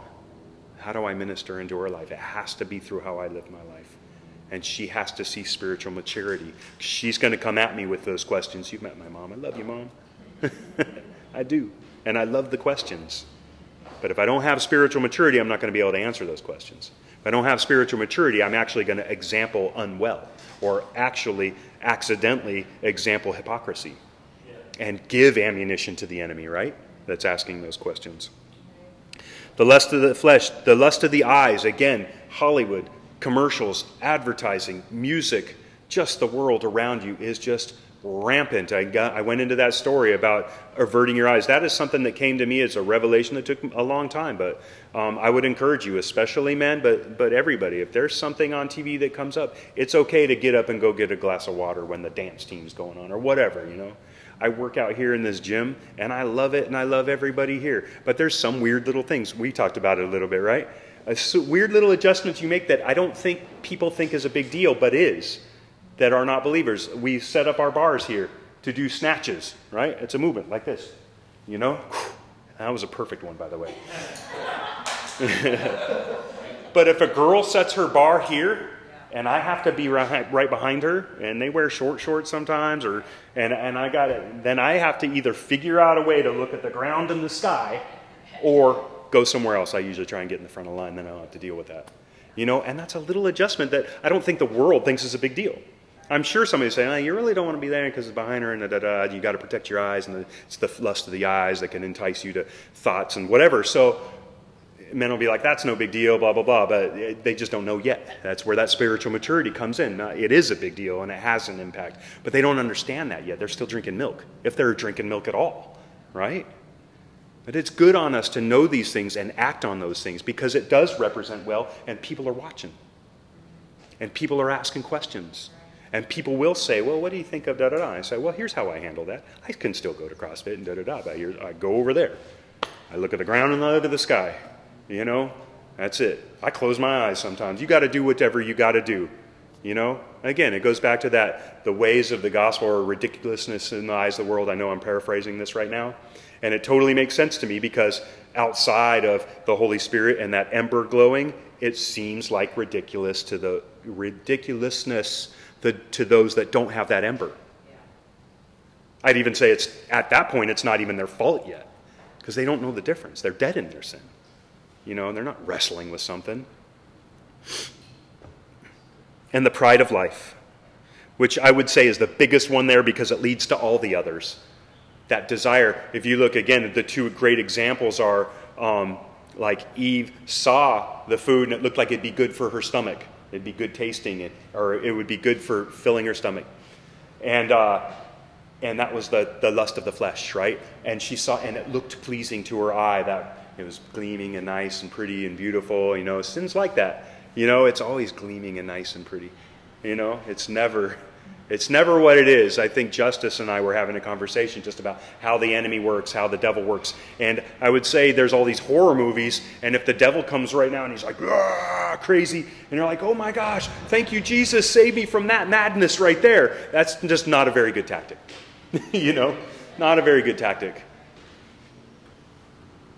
How do I minister into her life? It has to be through how I live my life. And she has to see spiritual maturity. She's going to come at me with those questions. You've met my mom. I love you, mom. I do. And I love the questions. But if I don't have spiritual maturity, I'm not going to be able to answer those questions. If I don't have spiritual maturity, I'm actually going to example unwell or actually accidentally example hypocrisy. and give ammunition to the enemy, right? That's asking those questions. The lust of the flesh, the lust of the eyes, again, Hollywood, commercials, advertising, music, just the world around you is just rampant. I, got, I went into that story about averting your eyes. That is something that came to me as a revelation that took a long time. But um, I would encourage you, especially men, but, but everybody, if there's something on TV that comes up, it's okay to get up and go get a glass of water when the dance team's going on or whatever, you know. I work out here in this gym and I love it and I love everybody here. But there's some weird little things. We talked about it a little bit, right? Uh, a weird little adjustments you make that I don't think people think is a big deal, but is that are not believers. We set up our bars here to do snatches, right? It's a movement like this, you know? That was a perfect one, by the way. but if a girl sets her bar here, and I have to be right, right behind her, and they wear short shorts sometimes, or and and I got it. Then I have to either figure out a way to look at the ground and the sky, or go somewhere else. I usually try and get in the front of the line, then I don't have to deal with that. You know, and that's a little adjustment that I don't think the world thinks is a big deal. I'm sure somebody's saying, oh, you really don't want to be there because it's behind her and da da da. You got to protect your eyes, and the, it's the lust of the eyes that can entice you to thoughts and whatever. So men will be like, that's no big deal, blah, blah, blah. But they just don't know yet. That's where that spiritual maturity comes in. It is a big deal and it has an impact. But they don't understand that yet. They're still drinking milk, if they're drinking milk at all, right? But it's good on us to know these things and act on those things because it does represent well, and people are watching. And people are asking questions. And people will say, well, what do you think of da da da? I say, well, here's how I handle that. I can still go to CrossFit and da da da. But I go over there. I look at the ground and I look at the sky. You know, that's it. I close my eyes sometimes. You got to do whatever you got to do. You know, again, it goes back to that the ways of the gospel are ridiculousness in the eyes of the world. I know I'm paraphrasing this right now. And it totally makes sense to me because outside of the Holy Spirit and that ember glowing, it seems like ridiculous to the ridiculousness the, to those that don't have that ember. I'd even say it's at that point it's not even their fault yet because they don't know the difference. They're dead in their sin. You know, they're not wrestling with something. And the pride of life, which I would say is the biggest one there because it leads to all the others. That desire, if you look again, the two great examples are um, like Eve saw the food and it looked like it'd be good for her stomach. It'd be good tasting, it, or it would be good for filling her stomach. And, uh, and that was the, the lust of the flesh, right? And she saw, and it looked pleasing to her eye that it was gleaming and nice and pretty and beautiful. You know, sin's like that. You know, it's always gleaming and nice and pretty. You know, it's never it's never what it is. I think Justice and I were having a conversation just about how the enemy works, how the devil works. And I would say there's all these horror movies, and if the devil comes right now and he's like, ah, crazy, and you're like, oh my gosh, thank you, Jesus, save me from that madness right there, that's just not a very good tactic. you know, not a very good tactic.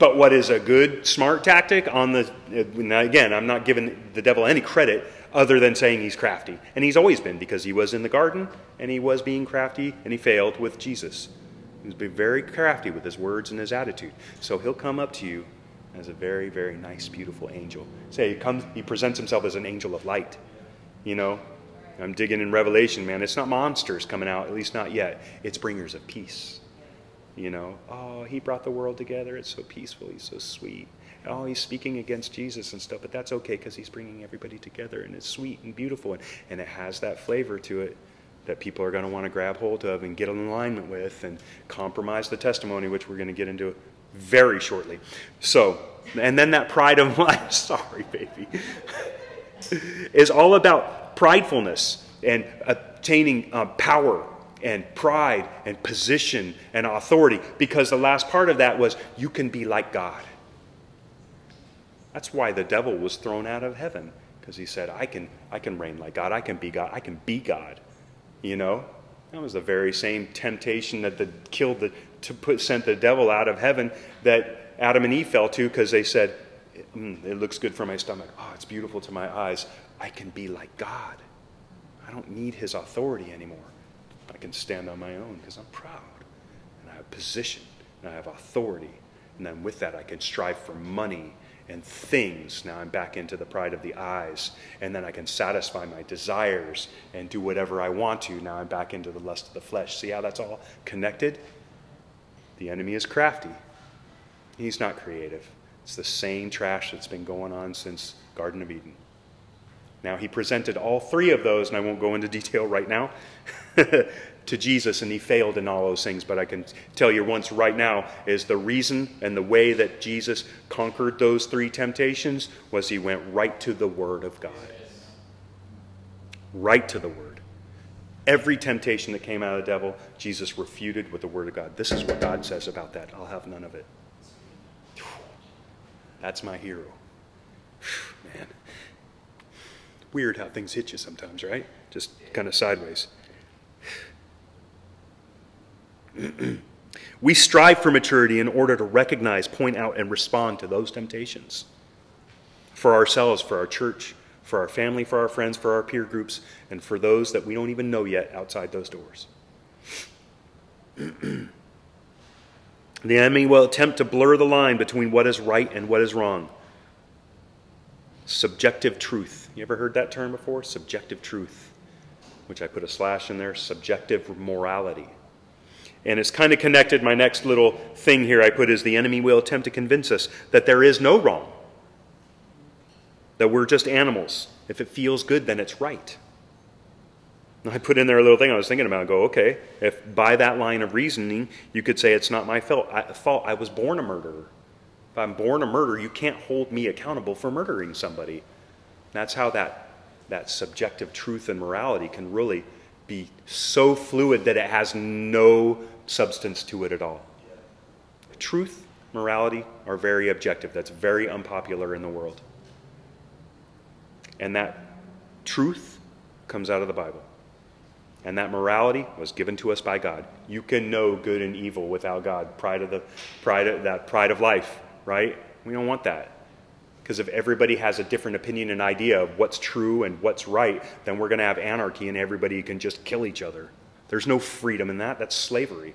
But what is a good, smart tactic on the, again, I'm not giving the devil any credit other than saying he's crafty. And he's always been because he was in the garden and he was being crafty and he failed with Jesus. He was being very crafty with his words and his attitude. So he'll come up to you as a very, very nice, beautiful angel. Say he comes, he presents himself as an angel of light. You know, I'm digging in Revelation, man. It's not monsters coming out, at least not yet. It's bringers of peace. You know, oh, he brought the world together. It's so peaceful. He's so sweet oh, he's speaking against Jesus and stuff, but that's okay because he's bringing everybody together and it's sweet and beautiful and, and it has that flavor to it that people are going to want to grab hold of and get in alignment with and compromise the testimony, which we're going to get into very shortly. So, and then that pride of life, sorry, baby, is all about pridefulness and attaining uh, power and pride and position and authority because the last part of that was you can be like God. That's why the devil was thrown out of heaven because he said, I can, I can reign like God. I can be God. I can be God. You know? That was the very same temptation that the, killed the, to put, sent the devil out of heaven that Adam and Eve fell to because they said, mm, It looks good for my stomach. Oh, it's beautiful to my eyes. I can be like God. I don't need his authority anymore. I can stand on my own because I'm proud and I have position and I have authority. And then with that, I can strive for money and things. Now I'm back into the pride of the eyes. And then I can satisfy my desires and do whatever I want to. Now I'm back into the lust of the flesh. See how that's all connected? The enemy is crafty. He's not creative. It's the same trash that's been going on since Garden of Eden. Now, he presented all three of those, and I won't go into detail right now, to Jesus, and he failed in all those things. But I can tell you once right now is the reason and the way that Jesus conquered those three temptations was he went right to the Word of God. Right to the Word. Every temptation that came out of the devil, Jesus refuted with the Word of God. This is what God says about that. I'll have none of it. That's my hero. Man. Weird how things hit you sometimes, right? Just kind of sideways. we strive for maturity in order to recognize, point out, and respond to those temptations for ourselves, for our church, for our family, for our friends, for our peer groups, and for those that we don't even know yet outside those doors. the enemy will attempt to blur the line between what is right and what is wrong. Subjective truth. You ever heard that term before? Subjective truth, which I put a slash in there. Subjective morality. And it's kind of connected. My next little thing here I put is the enemy will attempt to convince us that there is no wrong, that we're just animals. If it feels good, then it's right. And I put in there a little thing I was thinking about. go, okay, if by that line of reasoning you could say it's not my fault, I, fault, I was born a murderer. If I'm born a murderer, you can't hold me accountable for murdering somebody. That's how that, that subjective truth and morality can really be so fluid that it has no substance to it at all. Truth, morality are very objective. That's very unpopular in the world. And that truth comes out of the Bible. And that morality was given to us by God. You can know good and evil without God. Pride of the pride of, that pride of life, right? We don't want that. Because if everybody has a different opinion and idea of what's true and what's right, then we're going to have anarchy and everybody can just kill each other. There's no freedom in that. That's slavery.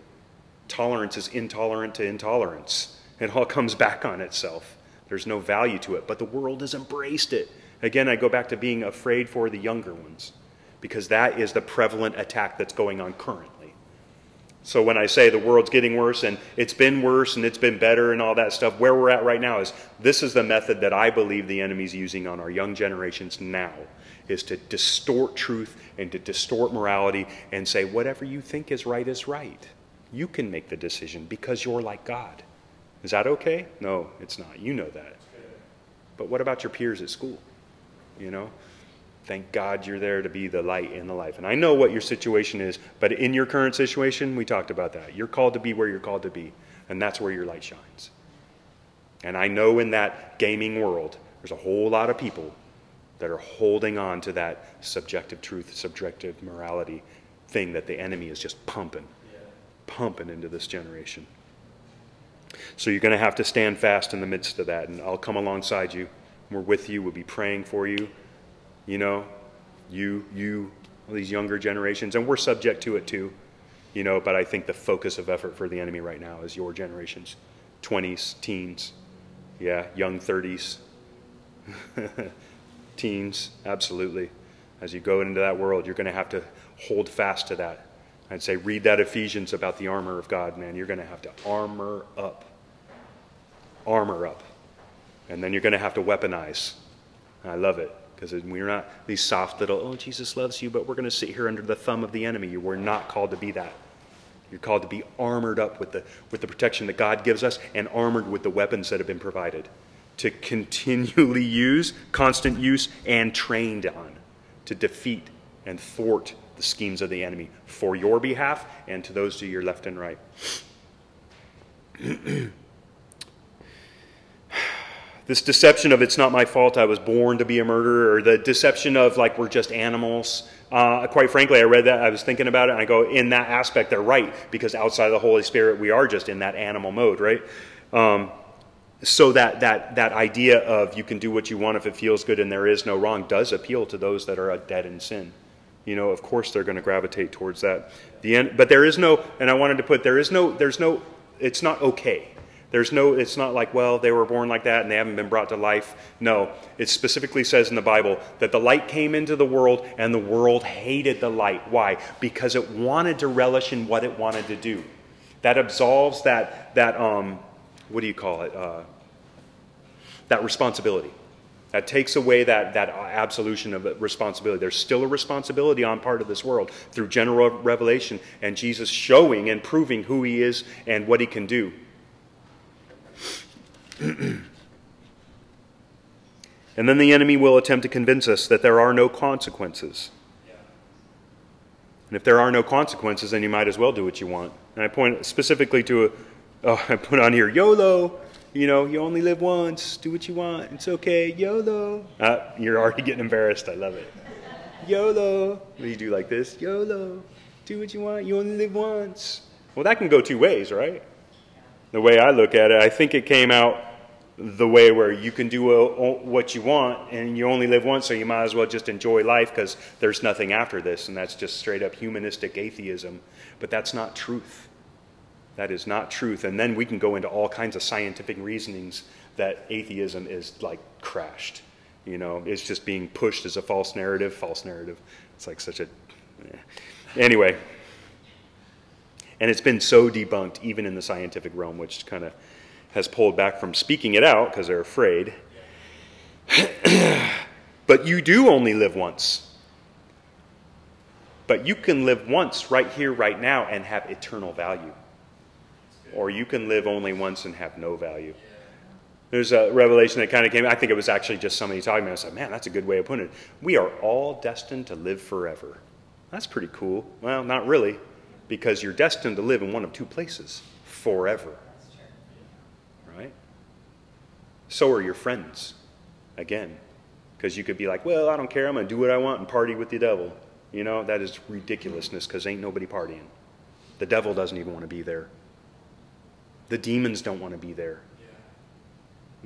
Tolerance is intolerant to intolerance. It all comes back on itself. There's no value to it. But the world has embraced it. Again, I go back to being afraid for the younger ones because that is the prevalent attack that's going on currently. So when I say the world's getting worse and it's been worse and it's been better and all that stuff, where we're at right now is this is the method that I believe the enemy's using on our young generations now is to distort truth and to distort morality and say whatever you think is right is right. You can make the decision because you're like God. Is that okay? No, it's not. You know that. But what about your peers at school? You know? Thank God you're there to be the light in the life. And I know what your situation is, but in your current situation, we talked about that. You're called to be where you're called to be, and that's where your light shines. And I know in that gaming world, there's a whole lot of people that are holding on to that subjective truth, subjective morality thing that the enemy is just pumping, yeah. pumping into this generation. So you're going to have to stand fast in the midst of that, and I'll come alongside you. We're with you. We'll be praying for you you know, you, you, these younger generations, and we're subject to it too, you know, but I think the focus of effort for the enemy right now is your generations 20s, teens, yeah, young 30s, teens, absolutely. As you go into that world, you're going to have to hold fast to that. I'd say read that Ephesians about the armor of God, man. You're going to have to armor up. Armor up. And then you're going to have to weaponize. I love it because we're not these soft little, oh, Jesus loves you, but we're going to sit here under the thumb of the enemy. We're not called to be that. You're called to be armored up with the, with the protection that God gives us and armored with the weapons that have been provided to continually use, constant use, and trained on to defeat and thwart the schemes of the enemy for your behalf and to those to your left and right. this deception of it's not my fault, I was born to be a murderer, or the deception of like we're just animals. Uh, quite frankly, I read that, I was thinking about it, and I go, in that aspect, they're right, because outside of the Holy Spirit, we are just in that animal mode, right? Um, so that, that, that idea of you can do what you want if it feels good and there is no wrong does appeal to those that are dead in sin. You know, of course they're going to gravitate towards that. The end, but there is no, and I wanted to put, there is no, there's no, it's not okay there's no, it's not like, well, they were born like that and they haven't been brought to life. No, it specifically says in the Bible that the light came into the world and the world hated the light. Why? Because it wanted to relish in what it wanted to do. That absolves that, that um, what do you call it? Uh, that responsibility. That takes away that, that absolution of responsibility. There's still a responsibility on part of this world through general revelation and Jesus showing and proving who he is and what he can do. and then the enemy will attempt to convince us that there are no consequences. And if there are no consequences, then you might as well do what you want. And I point specifically to a, oh, I put on here YOLO. You know, you only live once. Do what you want. It's okay. YOLO. Uh, you're already getting embarrassed. I love it. YOLO. Do you do like this? YOLO. Do what you want. You only live once. Well, that can go two ways, right? The way I look at it, I think it came out the way where you can do what you want and you only live once, so you might as well just enjoy life because there's nothing after this, and that's just straight up humanistic atheism. But that's not truth. That is not truth. And then we can go into all kinds of scientific reasonings that atheism is like crashed. You know, it's just being pushed as a false narrative. False narrative. It's like such a. Eh. Anyway. And it's been so debunked, even in the scientific realm, which kind of has pulled back from speaking it out because they're afraid. but you do only live once. But you can live once right here, right now, and have eternal value or you can live only once and have no value. There's a revelation that kind of came, I think it was actually just somebody talking about it. I said, man, that's a good way of putting it. We are all destined to live forever. That's pretty cool. Well, not really, because you're destined to live in one of two places forever. Right? So are your friends, again. Because you could be like, well, I don't care. I'm going to do what I want and party with the devil. You know, that is ridiculousness because ain't nobody partying. The devil doesn't even want to be there. The demons don't want to be there.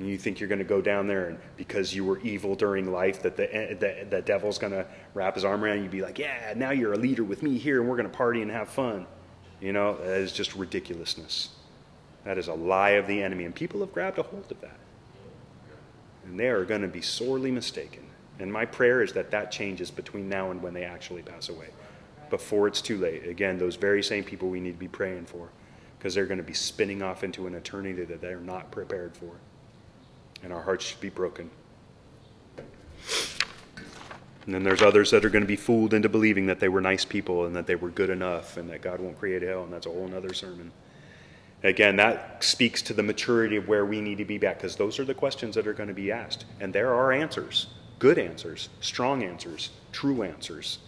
And you think you're going to go down there and because you were evil during life that the, eh, the, the devil's going to wrap his arm around you be like, yeah, now you're a leader with me here and we're going to party and have fun. You know, that is just ridiculousness. That is a lie of the enemy. And people have grabbed a hold of that. And they are going to be sorely mistaken. And my prayer is that that changes between now and when they actually pass away. Before it's too late. Again, those very same people we need to be praying for because they're going to be spinning off into an eternity that they're not prepared for. And our hearts should be broken. And then there's others that are going to be fooled into believing that they were nice people and that they were good enough and that God won't create hell, and that's a whole other sermon. Again, that speaks to the maturity of where we need to be back because those are the questions that are going to be asked. And there are answers good answers, strong answers, true answers.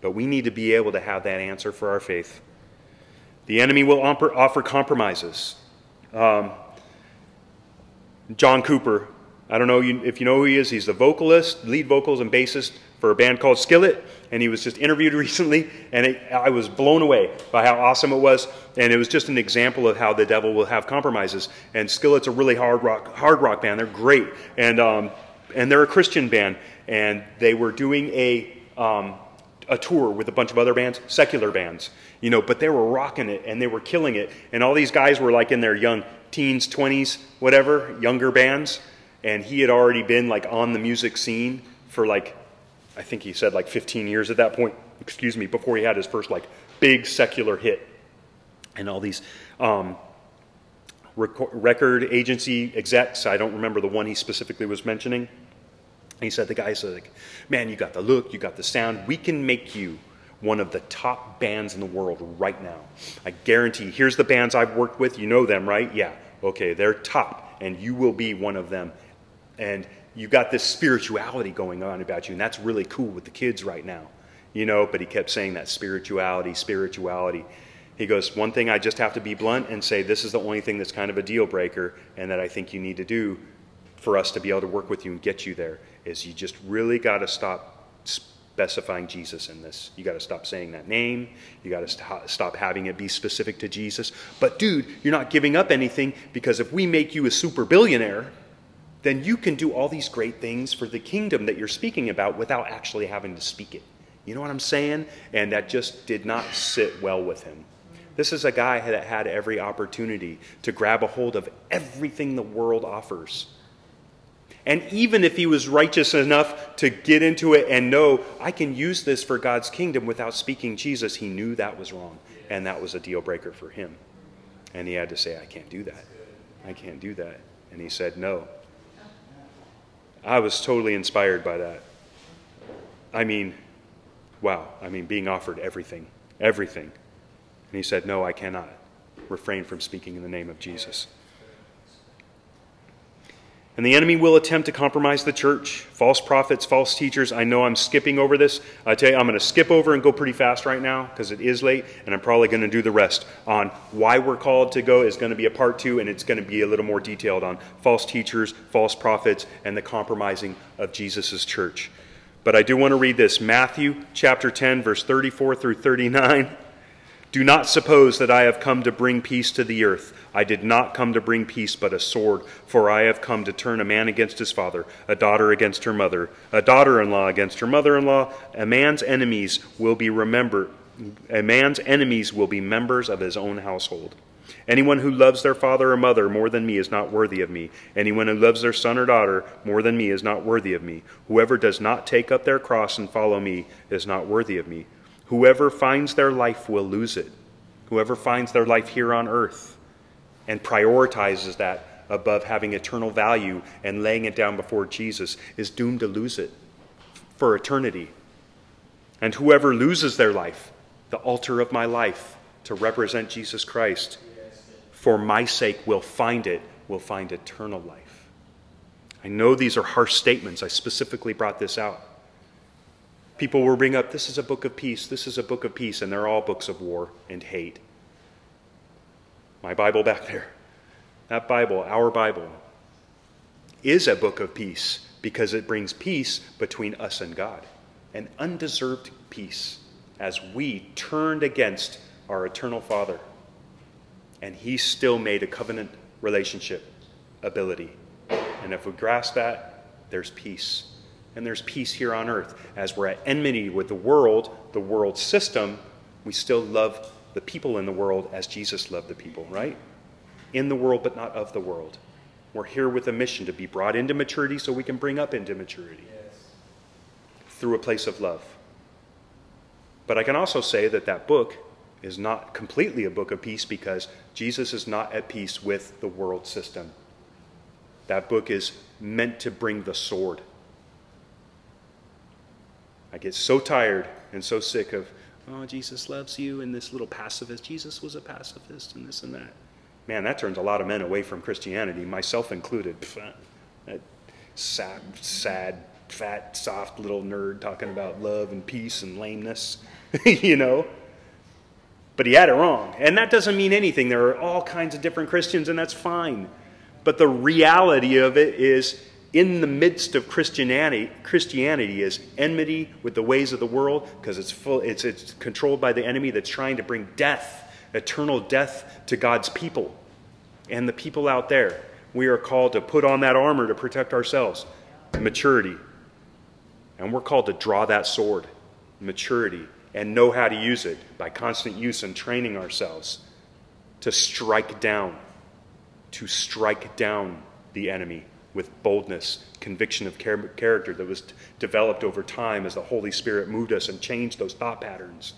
But we need to be able to have that answer for our faith. The enemy will offer compromises. Um, John Cooper, I don't know if you know who he is. He's the vocalist, lead vocals, and bassist for a band called Skillet. And he was just interviewed recently, and it, I was blown away by how awesome it was. And it was just an example of how the devil will have compromises. And Skillet's a really hard rock, hard rock band. They're great, and um, and they're a Christian band. And they were doing a um, a tour with a bunch of other bands, secular bands you know, but they were rocking it and they were killing it. And all these guys were like in their young teens, 20s, whatever, younger bands. And he had already been like on the music scene for like, I think he said like 15 years at that point, excuse me, before he had his first like big secular hit. And all these um, record agency execs, I don't remember the one he specifically was mentioning. And He said, the guy said, like, man, you got the look, you got the sound, we can make you one of the top bands in the world right now. I guarantee, here's the bands I've worked with. You know them, right? Yeah. Okay, they're top, and you will be one of them. And you've got this spirituality going on about you, and that's really cool with the kids right now. You know, but he kept saying that spirituality, spirituality. He goes, One thing I just have to be blunt and say this is the only thing that's kind of a deal breaker, and that I think you need to do for us to be able to work with you and get you there is you just really got to stop specifying Jesus in this. You got to stop saying that name. You got to st- stop having it be specific to Jesus. But, dude, you're not giving up anything because if we make you a super billionaire, then you can do all these great things for the kingdom that you're speaking about without actually having to speak it. You know what I'm saying? And that just did not sit well with him. This is a guy that had every opportunity to grab a hold of everything the world offers and even if he was righteous enough to get into it and know, I can use this for God's kingdom without speaking Jesus, he knew that was wrong. And that was a deal breaker for him. And he had to say, I can't do that. I can't do that. And he said, No. I was totally inspired by that. I mean, wow. I mean, being offered everything, everything. And he said, No, I cannot refrain from speaking in the name of Jesus. And the enemy will attempt to compromise the church. False prophets, false teachers. I know I'm skipping over this. I tell you, I'm going to skip over and go pretty fast right now because it is late, and I'm probably going to do the rest on why we're called to go. Is going to be a part two, and it's going to be a little more detailed on false teachers, false prophets, and the compromising of Jesus' church. But I do want to read this Matthew chapter 10, verse 34 through 39. Do not suppose that I have come to bring peace to the earth. I did not come to bring peace, but a sword. For I have come to turn a man against his father, a daughter against her mother, a daughter in law against her mother in law. A man's enemies will be remembered. A man's enemies will be members of his own household. Anyone who loves their father or mother more than me is not worthy of me. Anyone who loves their son or daughter more than me is not worthy of me. Whoever does not take up their cross and follow me is not worthy of me. Whoever finds their life will lose it. Whoever finds their life here on earth and prioritizes that above having eternal value and laying it down before Jesus is doomed to lose it for eternity. And whoever loses their life, the altar of my life, to represent Jesus Christ, for my sake will find it, will find eternal life. I know these are harsh statements. I specifically brought this out people will bring up this is a book of peace, this is a book of peace, and they're all books of war and hate. My Bible back there, that Bible, our Bible, is a book of peace because it brings peace between us and God, an undeserved peace as we turned against our eternal Father. And He still made a covenant relationship ability. And if we grasp that, there's peace and there's peace here on earth. As we're at enmity with the world, the world system, we still love the people in the world as Jesus loved the people, right? In the world, but not of the world. We're here with a mission to be brought into maturity so we can bring up into maturity yes. through a place of love. But I can also say that that book is not completely a book of peace because Jesus is not at peace with the world system. That book is meant to bring the sword I get so tired and so sick of, oh, Jesus loves you, and this little pacifist. Jesus was a pacifist, and this and that. Man, that turns a lot of men away from Christianity, myself included. That sad, sad, fat, soft little nerd talking about love and peace and lameness, you know? But he had it wrong. And that doesn't mean anything. There are all kinds of different Christians, and that's fine. But the reality of it is in the midst of Christianity, Christianity is enmity with the ways of the world because it's full, it's, it's controlled by the enemy that's trying to bring death, eternal death to God's people and the people out there. We are called to put on that armor to protect ourselves, maturity. And we're called to draw that sword, maturity, and know how to use it by constant use and training ourselves to strike down, to strike down the enemy with boldness, conviction of character that was developed over time as the Holy Spirit moved us and changed those thought patterns.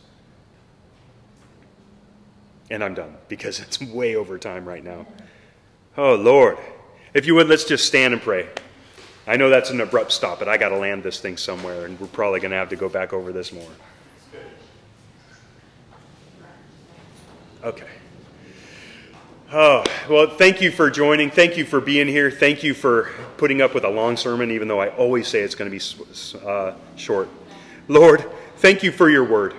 And I'm done because it's way over time right now. Oh, Lord. If you would, let's just stand and pray. I know that's an abrupt stop, but I got to land this thing somewhere, and we're probably going to have to go back over this more. Okay. Oh, well, thank you for joining. Thank you for being here. Thank you for putting up with a long sermon, even though I always say it's going to be uh, short. Lord, thank you for your word.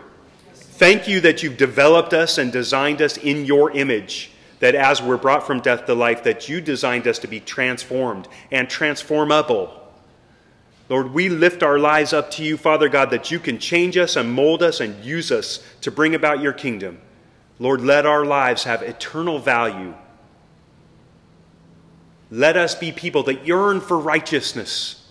Thank you that you've developed us and designed us in your image, that as we're brought from death to life, that you designed us to be transformed and transformable. Lord, we lift our lives up to you, Father God, that you can change us and mold us and use us to bring about your kingdom. Lord, let our lives have eternal value. Let us be people that yearn for righteousness.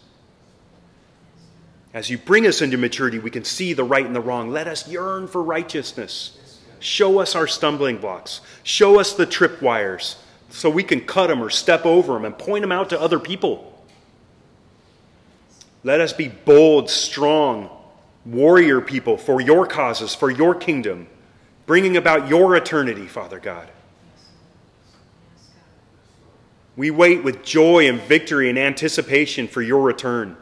As you bring us into maturity, we can see the right and the wrong. Let us yearn for righteousness. Show us our stumbling blocks. Show us the tripwires so we can cut them or step over them and point them out to other people. Let us be bold, strong, warrior people for your causes, for your kingdom bringing about your eternity, Father God. We wait with joy and victory and anticipation for your return,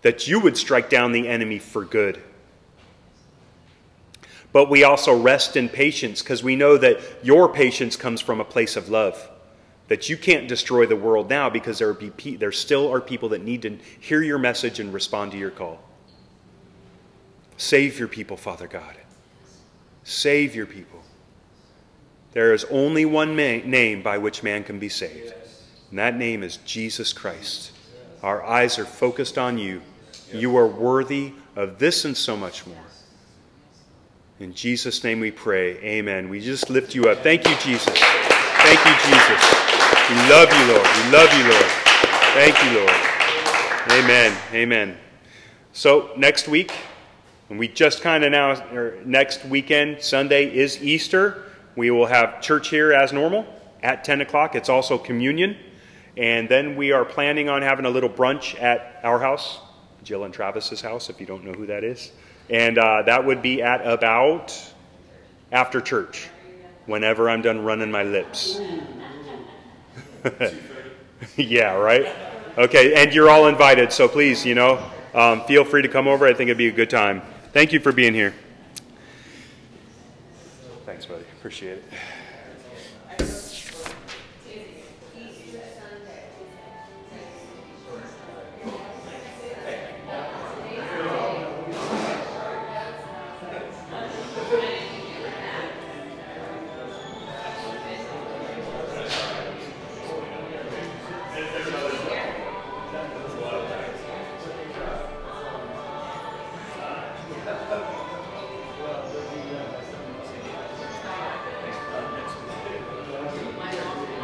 that you would strike down the enemy for good. But we also rest in patience because we know that your patience comes from a place of love. That you can't destroy the world now because there, be, there still are people that need to hear your message and respond to your call. Save your people, Father God. Save your people. There is only one name by which man can be saved, and that name is Jesus Christ. Our eyes are focused on you. You are worthy of this and so much more. In Jesus' name we pray. Amen. We just lift you up. Thank you, Jesus. Thank you, Jesus. We love you, Lord. We love you, Lord. Thank you, Lord. Amen. Amen. So, next week, and we just kind of now, next weekend, Sunday is Easter. We will have church here as normal at 10 o'clock. It's also communion. And then we are planning on having a little brunch at our house, Jill and Travis's house, if you don't know who that is. And uh, that would be at about after church, whenever I'm done running my lips. yeah, right? Okay, and you're all invited, so please, you know, um, feel free to come over. I think it'd be a good time. Thank you for being here. Thanks, buddy. Appreciate it.